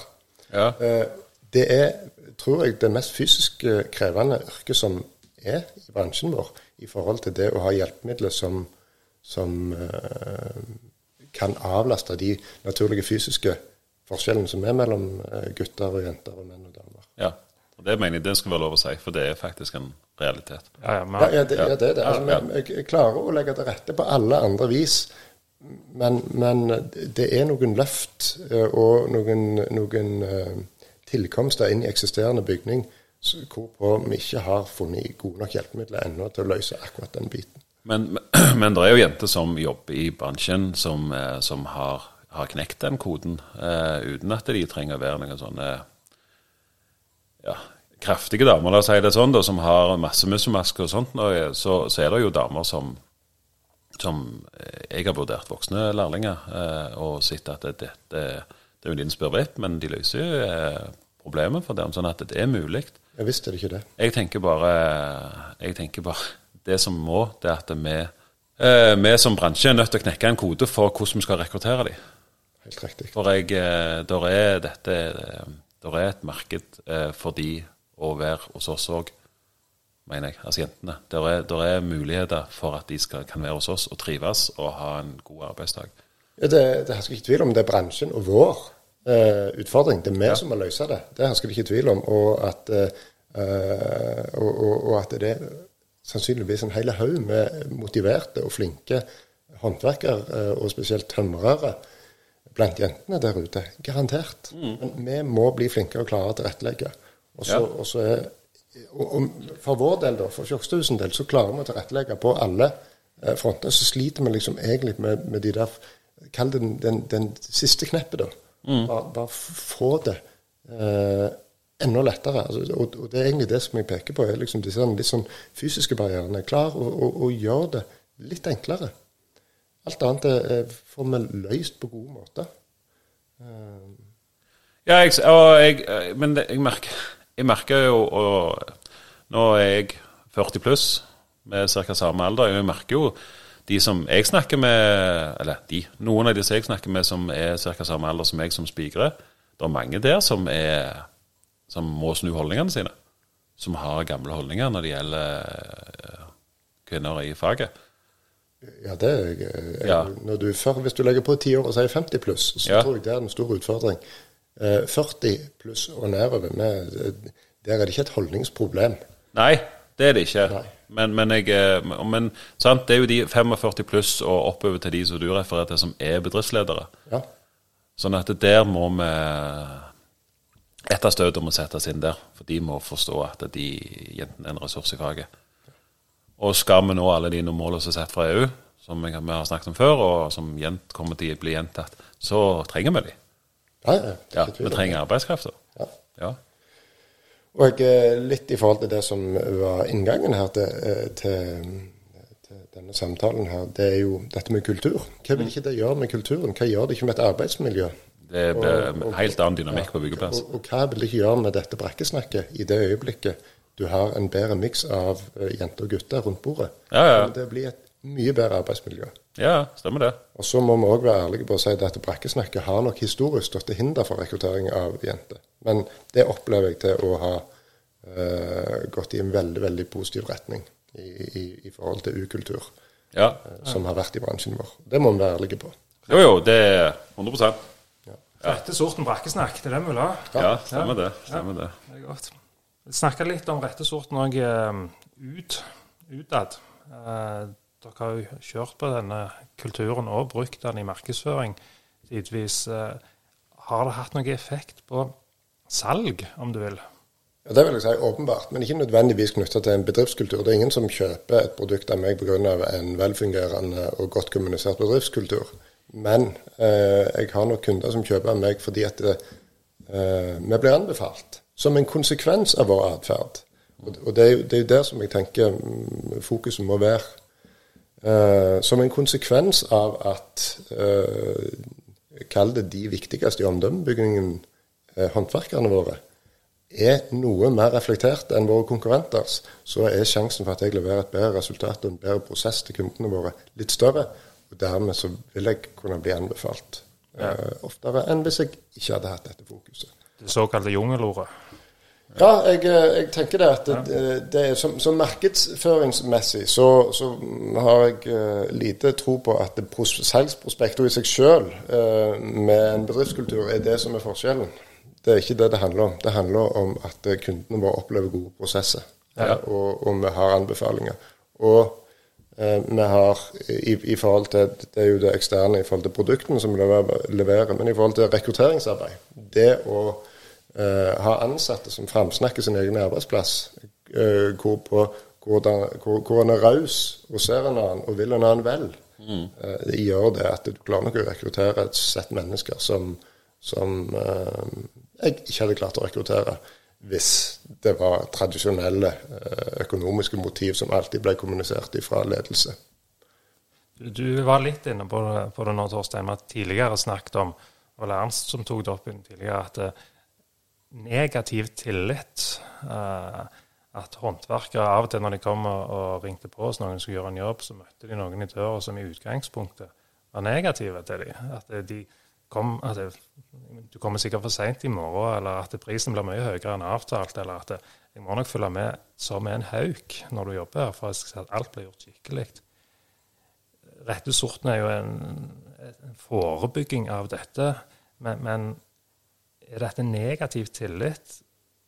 Ja. Eh, det er, tror jeg, det mest fysisk krevende yrket som er i bransjen vår i forhold til det å ha hjelpemidler som, som kan avlaste de naturlige fysiske forskjellene som er mellom uh, gutter og jenter og menn og damer. Ja, og det mener jeg det skal være lov å si, for det er faktisk en realitet. Ja, ja, men, ja, det, ja, det er det. Altså, jeg, jeg klarer å legge til rette på alle andre vis. Men, men det er noen løft uh, og noen, noen tilkomster inn i eksisterende bygning hvorpå vi ikke har funnet gode nok hjelpemidler ennå til å løse akkurat den biten. Men, men det er jo jenter som jobber i bransjen, som, eh, som har, har, knekt den koden, uh, uten at de trenger å være noen sånne ja, kraftige damer, la oss si det sånn, da, som har masse muskelmaske og sånt. Så, så, er det jo damer som, som eh, jeg har vurdert voksne lærlinger, uh, og sett at dette det, det, det, er jo din spør men de løser jo uh, problemet for dem, sånn at det er mulig. Jeg visste det ikke det. Jeg tenker bare, jeg tenker bare Det som må, det er at vi, eh, vi som bransje er nødt til å knekke en kode for hvordan vi skal rekruttere dem. Helt riktig. For jeg, eh, der er dette der er et marked eh, for de å være hos oss òg, mener jeg. Altså jentene. Der er, der er muligheter for at de skal, kan være hos oss og trives og ha en god arbeidsdag. Ja, det, det hersker ikke tvil om det er bransjen og vår uh, utfordring. Det er vi ja. som må løse det. Det hersker det ikke tvil om. Og at, uh, og, og, og at det sannsynligvis en hel haug med motiverte og flinke håndverkere, uh, og spesielt tømrere, blant jentene der ute. Garantert. Mm. Men vi må bli flinkere og klare å tilrettelegge. Og så, ja. og så er og, og, for vår del, da, for Fjokstusen del, så klarer vi å tilrettelegge på alle fronter. Så sliter vi liksom egentlig med, med de der Kall det den, den, den siste kneppet, da. Mm. Bare, bare, få det eh, enda lettere. Altså, og, og, det er egentlig det som jeg peker på, er liksom disse litt sånn fysiske barrierene. Klar å gjøre det litt enklere. Alt annet er, får vi løst på gode måter. Uh. Ja, jeg, jeg, men det, jeg, merker, jeg merker jo og, Nå er jeg 40 pluss, med ca. samme alder. Jeg merker jo de som jeg snakker med, eller de, noen av de som jeg snakker med som er ca. samme alder som meg som spikere, det er mange der som, er, som må snu holdningene sine. Som har gamle holdninger når det gjelder uh, kvinner i faget. Ja, det er jeg. Ja. Du, hvis du legger på ti år og sier 50 pluss, så ja. tror jeg det er en stor utfordring. Uh, eh, 40 pluss og nedover, med, der er det ikke et holdningsproblem. Nei, det er det ikke. Nei. Men, men, jeg, eh, men sant, det er jo de 45 pluss og oppover til de som du refererer til, som er bedriftsledere. Ja. Sånn at der må vi Et av støtene må settes inn der. For de må forstå at de jentene er en ressurs i faget. Og skal vi nå alle de målene som er satt fra EU, som vi har snakket om før, og som kommer til å bli gjentatt, så trenger vi de. Ja, ja, ja, vi trenger arbeidskraft. Ja. ja. Og litt i forhold til det som var inngangen her til, eh, til, til, denne samtalen her, det er jo dette med kultur. Hva vil ikke det gjøre med kulturen? Hva gjør det ikke med et arbeidsmiljø? Det er en helt annen dynamikk ja, på byggeplass. Og, og, hva vil det ikke gjøre med dette brakkesnakket i det øyeblikket du har en bedre miks av uh, jenter og gutter rundt bordet? Ja, ja. Det blir et mye bedre arbeidsmiljø. Ja, stemmer det. Og så må vi òg være ærlige på å si at brakkesnakket har nok historisk stått til hinder for rekruttering av jenter. Men det opplever jeg til å ha uh, gått i en veldig, veldig positiv retning i, i, i forhold til ukultur. Ja. som har vært i bransjen vår. Det må vi være ærlige på. Jo, jo, det er 100 Rette sorten brakkesnakk, det er det vi vil ha. Ja, stemmer det. Stemmer det. Det er godt. Vi snakka litt om rette sorten òg ut, utad. Eh, dere har jo kjørt på denne kulturen og brukt den i markedsføring tidvis. Eh, har det hatt noen effekt på salg, om du vil? Ja, Det vil jeg si åpenbart, men ikke nødvendigvis knytta til en bedriftskultur. Det er ingen som kjøper et produkt av meg pga. en velfungerende og godt kommunisert bedriftskultur. Men eh, jeg har nok kunder som kjøper av meg fordi at det, eh, vi blir anbefalt. Som en konsekvens av vår atferd. Og, og det, er jo, det er der som jeg tenker mm, fokuset må være. Eh, som en konsekvens av at eh, Kall det de viktigste i omdømmebyggingen, eh, håndverkerne våre, er noe mer reflektert enn våre konkurrenters, så er sjansen for at jeg leverer et bedre resultat og en bedre prosess til kundene våre litt større. Og dermed så vil jeg kunne bli anbefalt eh, oftere enn hvis jeg ikke hadde hatt dette fokuset. Det såkalte jungelordet. Ja, jeg, eh, jeg tenker det at det, det er som, som markedsføringsmessig så, så har jeg uh, lite tro på at salgsprospektet i seg sjøl uh, med en bedriftskultur er det som er forskjellen. Det er ikke det det handler om. Det handler om at kundene våre opplever gode prosesser, Ja. og, og vi har anbefalinger. Og vi har i, i forhold til Det er jo det eksterne i forhold til produktene som vi leverer, men i forhold til rekrutteringsarbeid. Det å eh, ha ansatte som framsnakker sin egen arbeidsplass, eh, hvor, på, hvor, den, hvor, hvor en er raus og ser en annen og vil en annen vel, eh, det gjør det at du klarer nok å rekruttere et sett mennesker som, som eh, jeg ikke hadde klart å rekruttere hvis det var tradisjonelle eh, økonomiske motiv som alltid ble kommunisert fra ledelse. Du, var litt inne på det, på det nå, Torstein. Vi har tidligere snakket om og Ernst som tok det opp tidligere, at eh, negativ tillit eh, At håndverkere av og til når de kom og, og ringte på oss noen skulle gjøre en jobb, så møtte de noen i døra som i utgangspunktet var negative til dem. At de kom at det, Du kommer sikkert for seint i morgen, eller at prisen blir mye høyere enn avtalt, eller at jeg må nok følge med som en hauk når du jobber her, for at alt blir gjort skikkelig rette sorten er jo en, en forebygging av dette. Men, men er dette negativ tillit?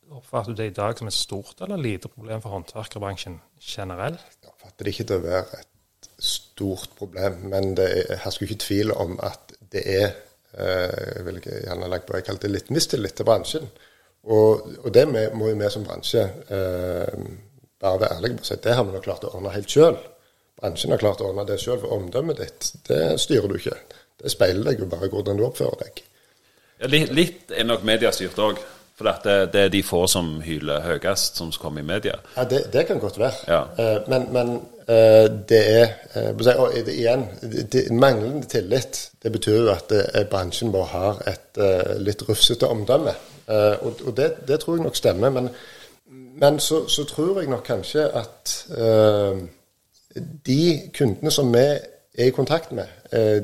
Oppfatter du det i dag som et stort eller lite problem for håndverkerbransjen generelt? Jeg oppfatter det ikke til å være et stort problem, men det er- hersker ikke tvil om at det er eh, Jeg vil ikke gjerne legge på jeg kalte det litt mistillit til bransjen. Og, og det må må jo vi som bransje eh, bare være ærlige på det har vi nok klart å ordne helt sjøl. Bransjen har klart å ordne det sjøl, for omdømmet ditt det styrer du ikke. Det speiler deg jo bare hvordan du oppfører deg. Ja, litt, litt er nok mediestyrt òg. For det, det er de få som hyler høyest, som kommer i media. Ja, Det, det kan godt være. Ja. Eh, men men det er eh, og Igjen, manglende tillit det betyr jo at eh, bransjen vår har et eh, litt rufsete omdømme. Eh, og det, det tror jeg nok stemmer. Men, men så, så tror jeg nok kanskje at eh, de kundene som vi er i kontakt med, eh,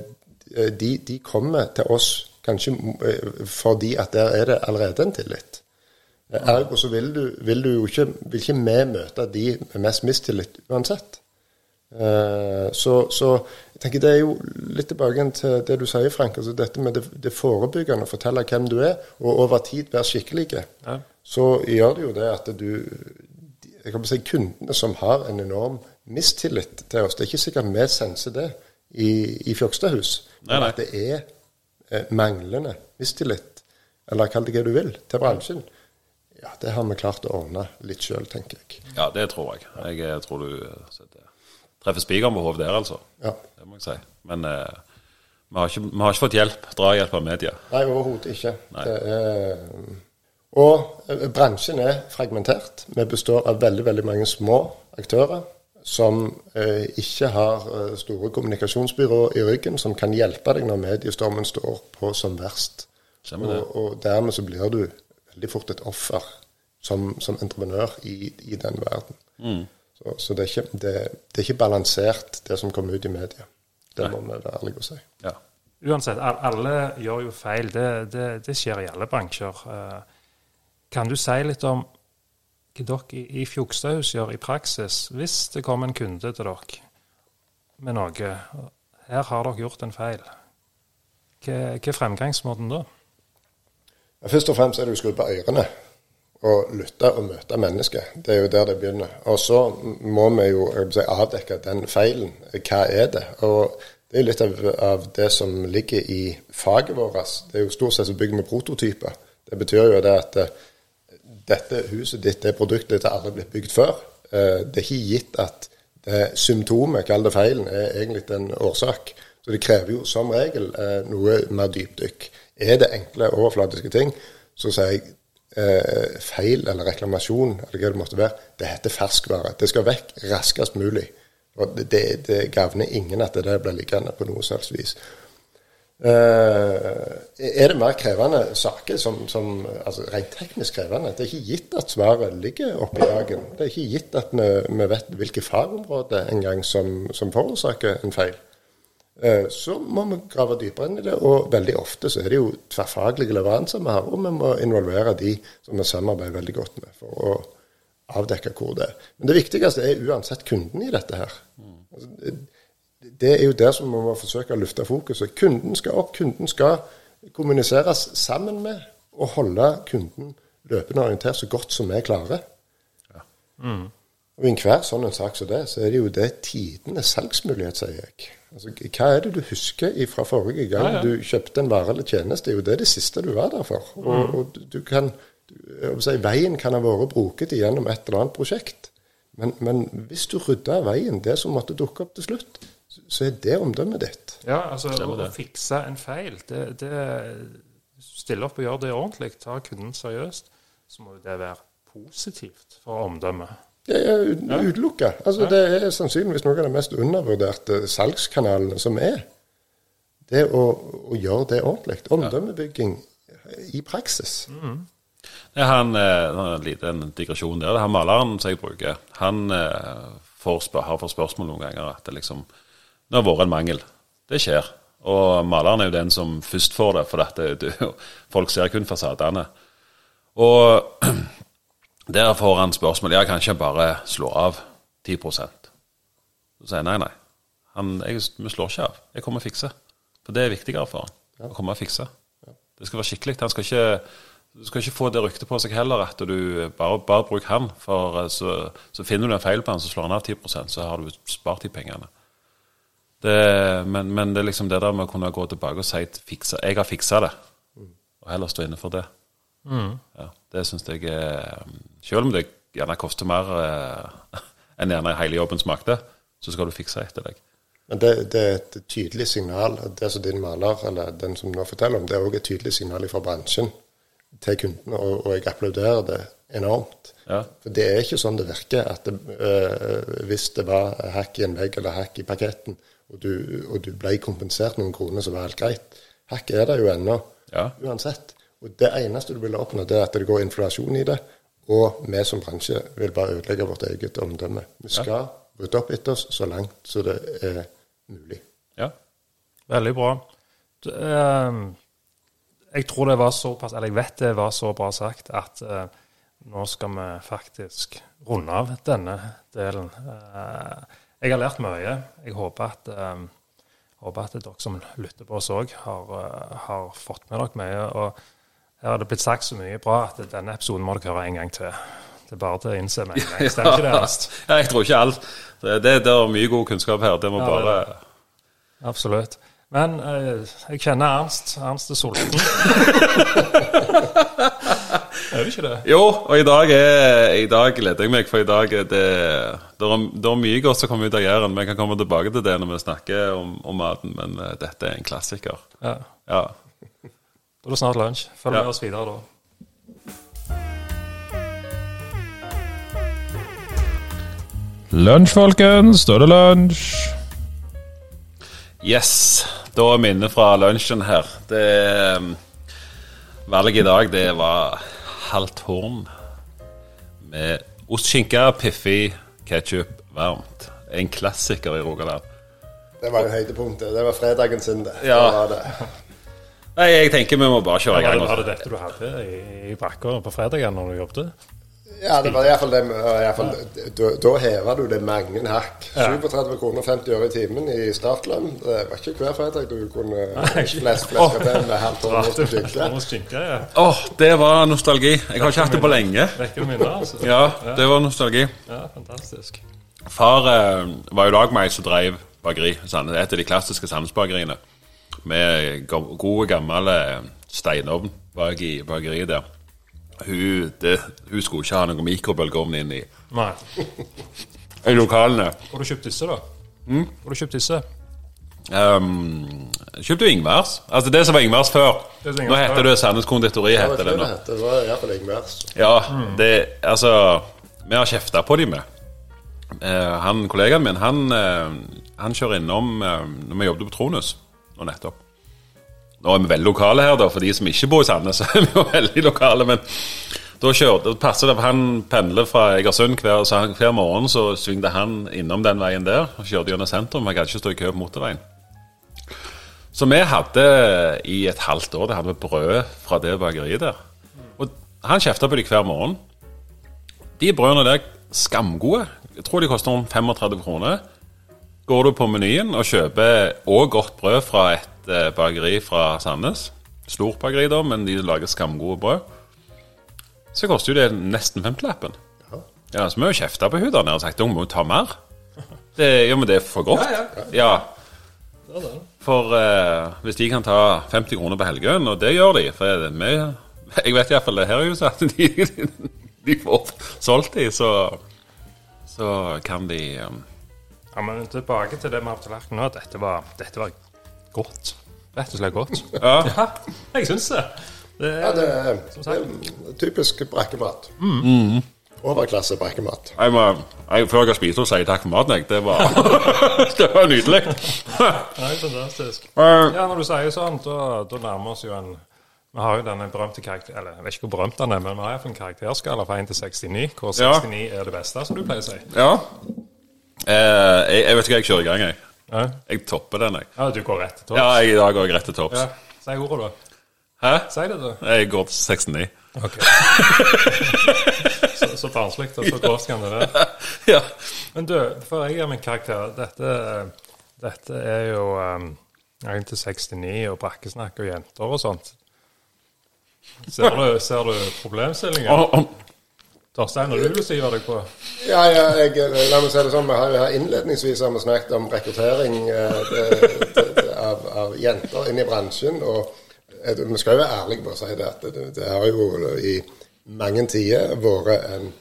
de, de kommer til oss kanskje eh, fordi at der er det allerede en tillit. Eh, Ergo så vil du, vil du jo ikke, vil ikke vi møte de med mest mistillit uansett. Eh, Så, så jeg tenker det er jo litt tilbake til det du sier, Frank. altså Dette med det, det forebyggende, fortelle hvem du er, og over tid være skikkelig. Ja. Så gjør det jo det at du jeg kan si Kundene som har en enorm mistillit til oss Det er ikke sikkert vi senser det i, i Fjokstadhus. Nei. At det er eh, manglende mistillit, eller kall det hva du vil, til bransjen. Ja, det har vi klart å ordne litt sjøl, tenker jeg. Ja, det tror jeg. Jeg tror du eh, treffer spikeren på hodet der, altså. Ja. Det må jeg si. Men eh, vi, har ikke, vi har ikke fått hjelp, drahjelp av media. Nei, overhodet ikke. Nei. Det er, og eh, bransjen er fragmentert. Vi består av veldig veldig mange små aktører som eh, ikke har eh, store kommunikasjonsbyråer i ryggen som kan hjelpe deg når mediestormen står på som verst. Og, og dermed så blir du veldig fort et offer som, som entreprenør i, i den verden. Mm. Så, så det, er ikke, det, det er ikke balansert, det som kommer ut i media. Det må vi være ærlige og si. Ja. Uansett, alle gjør jo feil. Det, det, det skjer i alle bransjer. Eh, Kan du si litt om hva dere i, Fjogstadhus gjør i praksis hvis det kommer en kunde til dere med noe. Her har dere gjort en feil. Hva hva er fremgangsmåten da? Ja, Først og fremst er det å skru på ørene og lytte og møte mennesket. Det er jo der det begynner. Og så må vi jo si, avdekke den feilen. Hva er det? Og det er litt av, av det som ligger i faget vårt. Det er jo stort sett så bygger vi prototyper. Det betyr jo det at eh, dette huset ditt, det produktet ditt, har aldri blitt bygd før. Eh, Det er ikke gitt at det symptomet, kall det feilen, er egentlig en årsak. Så det krever jo som regel eh, noe mer dypdykk. Er det enkle, overflatiske ting, så sier jeg eh, feil eller reklamasjon, eller hva det måtte være, det heter ferskvare. Det skal vekk raskest mulig. Og det, det, det gagner ingen at det der blir liggende på noe slags vis. Eh, er det mer krevende saker, som, som altså rent teknisk krevende? Det er ikke gitt at svaret ligger oppi dagen. Det er ikke gitt at vi, vi vet hvilke fagområder engang som, som forårsaker en feil. Eh, Så må vi grave dypere inn i det, og veldig ofte så er det jo tverrfaglige leveranser vi har, og vi må involvere de som vi samarbeider veldig godt med for å avdekke hvor det er. Men det viktigste er uansett kunden i dette her. Altså, det- er jo der som vi må forsøke å løfte fokuset. Kunden skal opp, kunden skal kommuniseres sammen med, og holde kunden løpende orientert så godt som vi klarer. Og I enhver sånn en sak som det, så er det jo det tidenes salgsmulighet, sier jeg. Altså, hva er det du husker fra forrige gang Ja, ja. du kjøpte en vare eller tjeneste? Det er jo det det siste du var der for. Og, og du- kan, du, si, Veien kan ha vært bruket gjennom et eller annet prosjekt. Men, men hvis du rydder av veien det som måtte dukke opp til slutt, så- så er det omdømmet ditt. Ja, altså å, Stemmer å fikse en feil det, det, stiller opp og gjør det ordentlig, tar kunden seriøst, så må jo det være positivt for omdømmet. Det er utelukket. utelukka. Altså, Det er sannsynligvis noe av de mest undervurderte salgskanalene som er. Det å, å gjøre det ordentlig. Omdømmebygging i praksis. Det er han, eh, er det en liten digresjon der. Det er han maleren som jeg bruker. Han eh, får har fått spørsmål noen ganger at det liksom Det har vært en mangel. Det skjer. Og maleren er jo den som først får det, for at det, folk ser kun fasadene. Og der får han spørsmål Ja, kan ikke bare slå av 10% Så sier jeg nei, nei. Han, jeg, vi slår ikke av. Jeg kommer og fikser. For det er viktigere for han å komme og fikse. Det skal være skikkelig. Han skal ikke, du skal ikke få det ryktet på seg heller at du bare, bare bruk han. For eh, så, så finner du en feil på han, så slår han av 10% så har du spart de pengene. Det, men, men det er liksom det der med å kunne gå tilbake og si fikse, jeg har fiksa det, og heller stå inne for det. Ja, det syns jeg er Selv om det gjerne koster mer eh, enn gjerne hele jobben smakte, så skal du fikse etter deg. Men det, det er et tydelig signal. Det som din maler, eller den som nå forteller om, det er òg et tydelig signal fra bransjen til kundene, og, og jeg applauderer det enormt. Ja. For det er ikke sånn det virker at det, øh, hvis det var hack i en vegg eller hack i paketten, og du, og du ble kompensert noen kroner, så var alt greit. Hack er det jo ennå, Ja. uansett. Og det eneste du vil oppnå, det er at det går inflasjon i det, og vi som bransje vil bare ødelegge vårt eget omdømme. Vi skal rydde opp etter oss så langt så det er mulig. Ja. Veldig bra. Det, eh, jeg tror det var såpass, eller jeg vet det var så bra sagt, at eh, nå skal vi faktisk runde av denne delen. Eh, jeg har lært mye. Jeg håper at, eh, håper at dere som lytter på oss òg, har, eh, har fått med dere mye. og her har det blitt sagt så mye bra at denne episoden må dere høre en gang til. Det er bare til å innse med en gang. Stemmer ikke det, Ernst? ja, jeg tror ikke alt. Det, det, det er mye god kunnskap her. Det må Ja, bare Absolutt. Men eh, jeg kjenner Ernst. Ernst er sulten. er du ikke det? Jo, og i dag, er, i dag gleder jeg meg, for i dag er det Det er, det er mye godt som kommer ut av Jæren. Vi kan komme tilbake til det når vi snakker om, om maten, men uh, dette er en klassiker. Ja. Ja. Da er det snart lunsj. Følg Ja. med oss videre da. Lunsj, folkens. Da er det lunsj. Yes. Da er minnet fra lunsjen her. Det um, Valget i dag, det var halvt horn med ostskinke, piffi, ketsjup, varmt. En klassiker i Rogaland. Det var jo høydepunktet. Det var fredagen sin, det. Ja. Det var det. Nei, jeg tenker vi må bare kjøre i gang. var det dette du hadde i, i brakka på fredagen når du jobbet? Ja, det var iallfall det i hvert fall, Da, da heva du det mange hakk. 37 kroner 50 øre i timen i startlønn. Det var ikke hver fredag du kunne flest fleske den med halvt år skinke. Åh, det var nostalgi. Jeg har ikke hatt det på lenge. Altså. Ja, det var nostalgi. Ja, fantastisk. Far eh, var jo lag med ei som drev bakeri. Et av de klassiske Sandnes-bakeriene. Med gode, gamle steinovn bak i bakeriet der. Hun, det, hun skulle ikke ha noen mikrobølgeovn inn i, Nei. i lokalene. Hvor har du kjøpt disse, da? Hvor har du kjøpt disse? Um, kjøpte jo Ingvars. Altså det som var Ingvars før. Det som Nå heter før. det Sandnes konditori. Var heter det det nå. det. Det var iallfall Ingvars. Ja, det Altså, vi har kjefta på dem med. Uh, han, kollegaen min, han, uh, han kjører innom uh, når vi jobbet på Tronus nå nettopp. Nå er vi veldig lokale her, da, for de som ikke bor i Sandnes. så er vi jo veldig lokale, men da kjørte, passer det, for Han pendler fra Egersund hver, så han, hver morgen, så svingte han innom den veien der og kjørte gjennom sentrum. Jeg kan ikke stå i kø på motorveien. Så vi hadde i et halvt år det hadde vi brød fra det bakeriet der. Og han kjefta på dem hver morgen. De brødene der skamgode. Jeg tror de koster om 35 kroner. Går du på menyen og kjøper òg godt brød fra et eh, bakeri fra Sandnes, stort bakeri da, men de lager skamgode brød, så koster jo det nesten femtilappen. Ja, så vi har jo kjefta på henne og sagt at hun må ta mer. Det, ja, men det er for godt. Ja, Ja. For eh, hvis de kan ta 50 kroner på Helgøen, og det gjør de For vi, jeg vet iallfall det her i huset, at de, de får solgt de, så, så kan de um, Ja, men tilbake til det på tallerkenen nå. Dette var, dette var godt. Rett og slett godt. Ja. Ja, jeg syns det. det Ja, er, det er, det er typisk brakkemat. Overklasse brekkemat. jeg må, jeg, Før jeg har spist, så sier jeg takk for maten. Jeg. Det var, det var nydelig. Nei, fantastisk. Ja, når du sier sånn, da, da nærmer oss jo en Vi har jo denne berømte karakter... Eller jeg vet ikke hvor berømt den er, men vi har iallfall en karakterskala fra 1 til 69, hvor Ja. 69 er det beste, som du pleier å si. ja. Eh, jeg, jeg vet ikke hva jeg kjører i gang, jeg. Ja, Jeg topper den, jeg. ja du går rett til topps. Ja, jeg, I dag går jeg rett til topps. Ja. Si ordet, da. Hæ? Si det, da. Jeg går til 69. Ok. så, så barnslig og så grovt kan det være. Ja. Men du, før jeg gir min karakter Dette, dette er jo um, 1 til 69 og brakkesnakk og jenter og sånt. Ser du, ser du problemstillingen? Og, Torstein, har du lyst til å hive deg på? Ja, ja, jeg, la meg si det sånn. Vi har jo her innledningsvis har vi snakket om rekruttering eh, det- det- det- av, av jenter inn i bransjen. Og eh, vi skal jo være ærlige på å si det at det, det har jo i mange tider vært en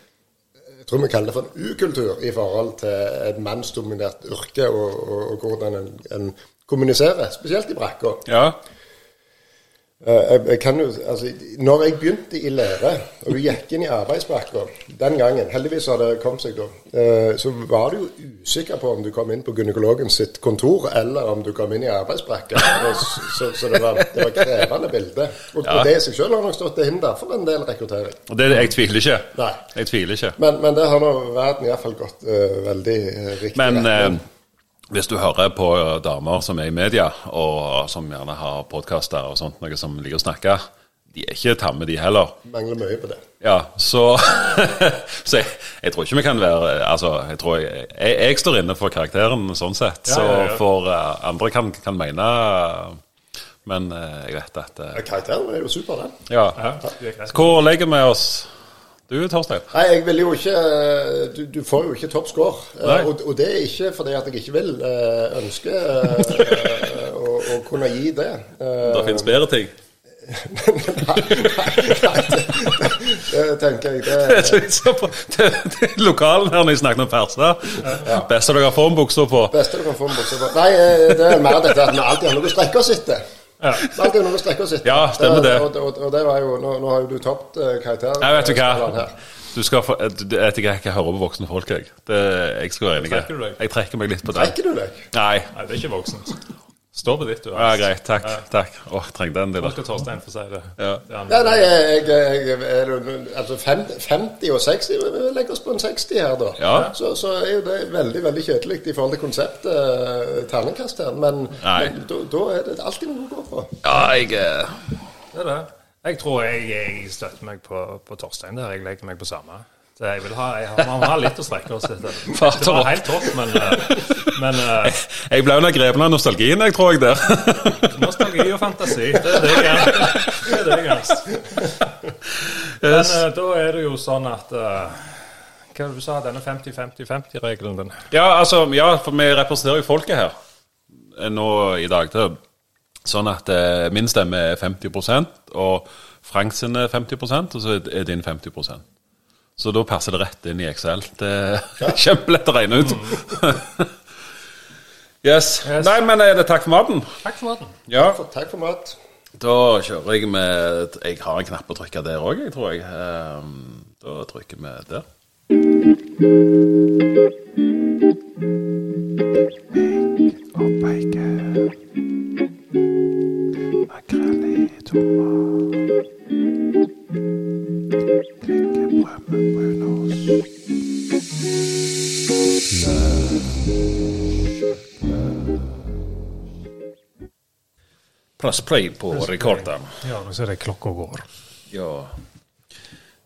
jeg tror vi kaller det for en ukultur i forhold til et mannsdominert yrke og, og, og hvordan en, en kommuniserer, spesielt i brakka. ja. Eh, Jeg, jeg kan jo, altså, når jeg begynte i lære, og du gikk inn i arbeidsbrakka den gangen Heldigvis har det kommet seg da. eh, Så var du jo usikker på om du kom inn på gynekologen sitt kontor, eller om du kom inn i arbeidsbrakka. Eh, Så, så, det var, det var krevende bilde. Og, Ja. og det i seg selv har nok stått til hinder for en del rekruttering. Og det, jeg tviler ikke. Nei. Jeg tviler ikke. Men, men det har nå verden iallfall gått uh, veldig riktig Men. Hvis du hører på damer som er i media, og som gjerne har podkaster og sånt, noe som liker å snakke, de er ikke tamme, de heller. Mangler mye på det. Ja, så Så jeg, jeg tror ikke vi kan være Altså, jeg tror jeg, jeg, jeg står inne for karakteren sånn sett. Ja, Så ja, ja. for uh, andre kan, kan mene Men uh, jeg vet at uh, Karakteren er jo super, den. Ja. Hvor legger vi oss? Du, Torstein? Nei, jeg vil jo ikke Du, du får jo ikke topp score. Eh, Og, og det er ikke fordi at jeg ikke vil. ønske eh, å, å kunne gi det. Eh, Det finnes bedre ting. det tenker jeg. Det, det tenker jeg på det, det lokalen her når de snakker om perser. Ja. Beste dere har formbuksa på. beste få med bukser på Nei, eh, det er mer dette at vi alltid har noe å strekke oss etter. Ja. det er noe å strekke oss etter. Ja, stemmer det. Og, og, og det var jo Nå, nå har jo du tapt uh, karakteren. Jeg vet du hva. Du skal få, jeg vet ikke, jeg kan hører på voksne folk, jeg. Det, jeg skal være enig. Trekker du deg? Jeg trekker meg litt på det. Trekker du deg? Nei. Nei, det er ikke voksent. Står på ditt, du. Ja, greit. Takk. takk. Åh, trengte en del Hva skal Torstein få si det. Ja. Er Nei, nei, jeg, jeg, jeg er jo Altså fem, 50 og 60 Vi legger oss på en 60 her, da. Ja. Så, så er jo det veldig veldig kjedelig i forhold til konseptet eh, terningkast her. Men, men da, da er det alltid noe å gå på. Ja, jeg eh, Det er det. Jeg tror jeg, jeg støtter meg på, på Torstein der. Jeg legger meg på samme. Jeg vil ha, jeg, Man må ha litt å strekke oss etter. Det var helt topp, men, eh, men Jeg, Jeg ble under grepen av nostalgien, jeg tror jeg, der. nostalgi og fantasi, det er det jeg er. Det er det jeg er. Men eh, da er det jo sånn at eh, Hva var det du sa, denne 50-50-50-regelen din? Ja, altså, ja, for vi representerer jo folket her eh, nå i dag. til Sånn at eh, min stemme er 50 og Frank sin er 50 og så er din 50 Så da passer det rett inn i Excel. Det er kjempelett å regne ut. yes. Yes. Nei, men er det takk for maten? Takk for maten. Ja. Takk for mat. Da kjører jeg med Jeg har en knapp å trykke der òg, jeg tror jeg. Ehm, Da trykker vi der. og bacon. Makrell i tomat. Press play på rekorden. Ja, nå ser jeg klokka går. Ja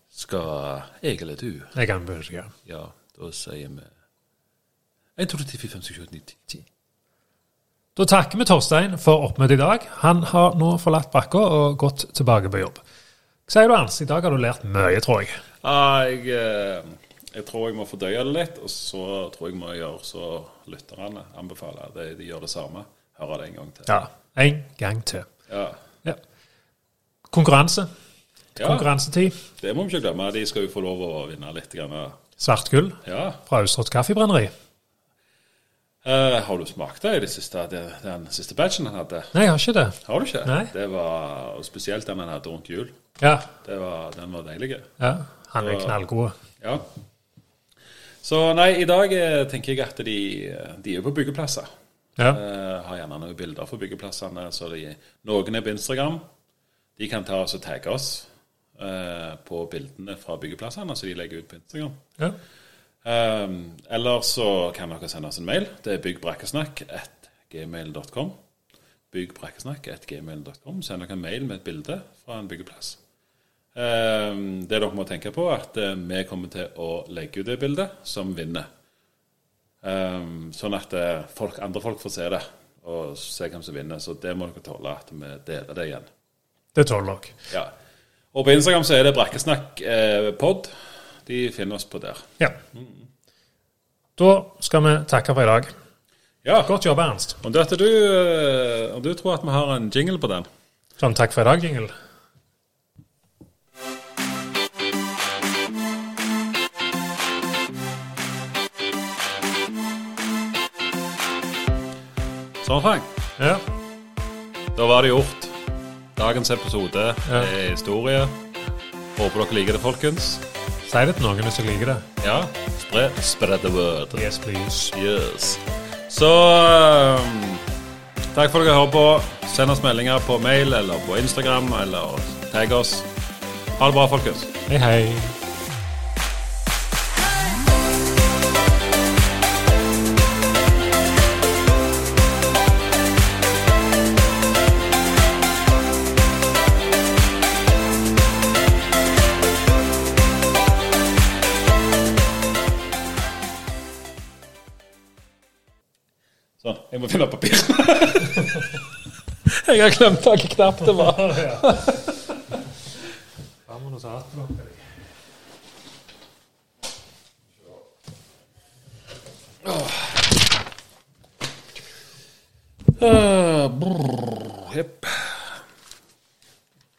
Skal jeg eller du? Jeg kan begynne. Ja, da sier vi 1, 2, 3, 4, 5, 6, 7, 8, 9, 10. Da takker vi Torstein for oppmøtet i dag. Han har nå forlatt brakka og gått tilbake på jobb. Hva sier du, Hans? I dag har du lært mye, tror jeg. Ja, jeg, eh, jeg tror jeg må fordøye det litt, og så tror jeg må gjøre så lytterne anbefaler. De, de gjør det samme. Høre det en gang til. Ja. En gang til. Ja. Ja. Konkurranse. Ja, Konkurransetid. det må vi ikke glemme. De skal jo få lov å vinne litt. Grann. Svart Ja. fra Austrått Kaffebrenneri. Uh, har du smakt det i det siste, det, den siste batchen han hadde? Nei, jeg har ikke det. Har du ikke? Nei. Det var Spesielt den han hadde rundt jul. Ja. Det var, den var deilig. ja. Han er knallgod. Ja. Så nei, i dag eh, tenker jeg at de, de er på byggeplasser. Ja. Uh, har gjerne noen bilder for byggeplassene. Så de, noen er på Instagram. De kan ta oss og tagge oss uh, på bildene fra byggeplassene, så de legger ut på Instagram. ja. Um, eller så kan dere sende oss en mail. Det er byggbrakkesnakk.gmail.com. Byggbrakkesnakk.gmail.com. Send dere en mail med et bilde fra en byggeplass. Um, det dere må tenke på, er at eh, vi kommer til å legge ut det bildet som vinner. Um, sånn at eh, folk, andre folk får se det, og se hvem som vinner. Så det må dere tåle at vi deler det igjen. Det tåler dere. Ja. Og på Instagram så er det Brakkesnakk eh. De finner oss på der. Ja. Da skal vi takke for i dag. Ja. Godt jobba, Ernst. Om du, du, om du tror at vi har en jingle på den? Sånn takk for i dag, Sånn. Ja. Da var det gjort. Dagens episode Ja. er historie. Håper dere liker det, folkens. Si det til noen hvis dere liker det. Ja, spre, spread the word. Yes, please. Yes. Så um, takk for at dere hører på. Send oss meldinger på mail eller på Instagram, eller tagg oss. Ha det bra, folkens. Hei, hei. Jeg må finne papir. Jeg har glemt hvilken knapp det var. Ta Uh, brr.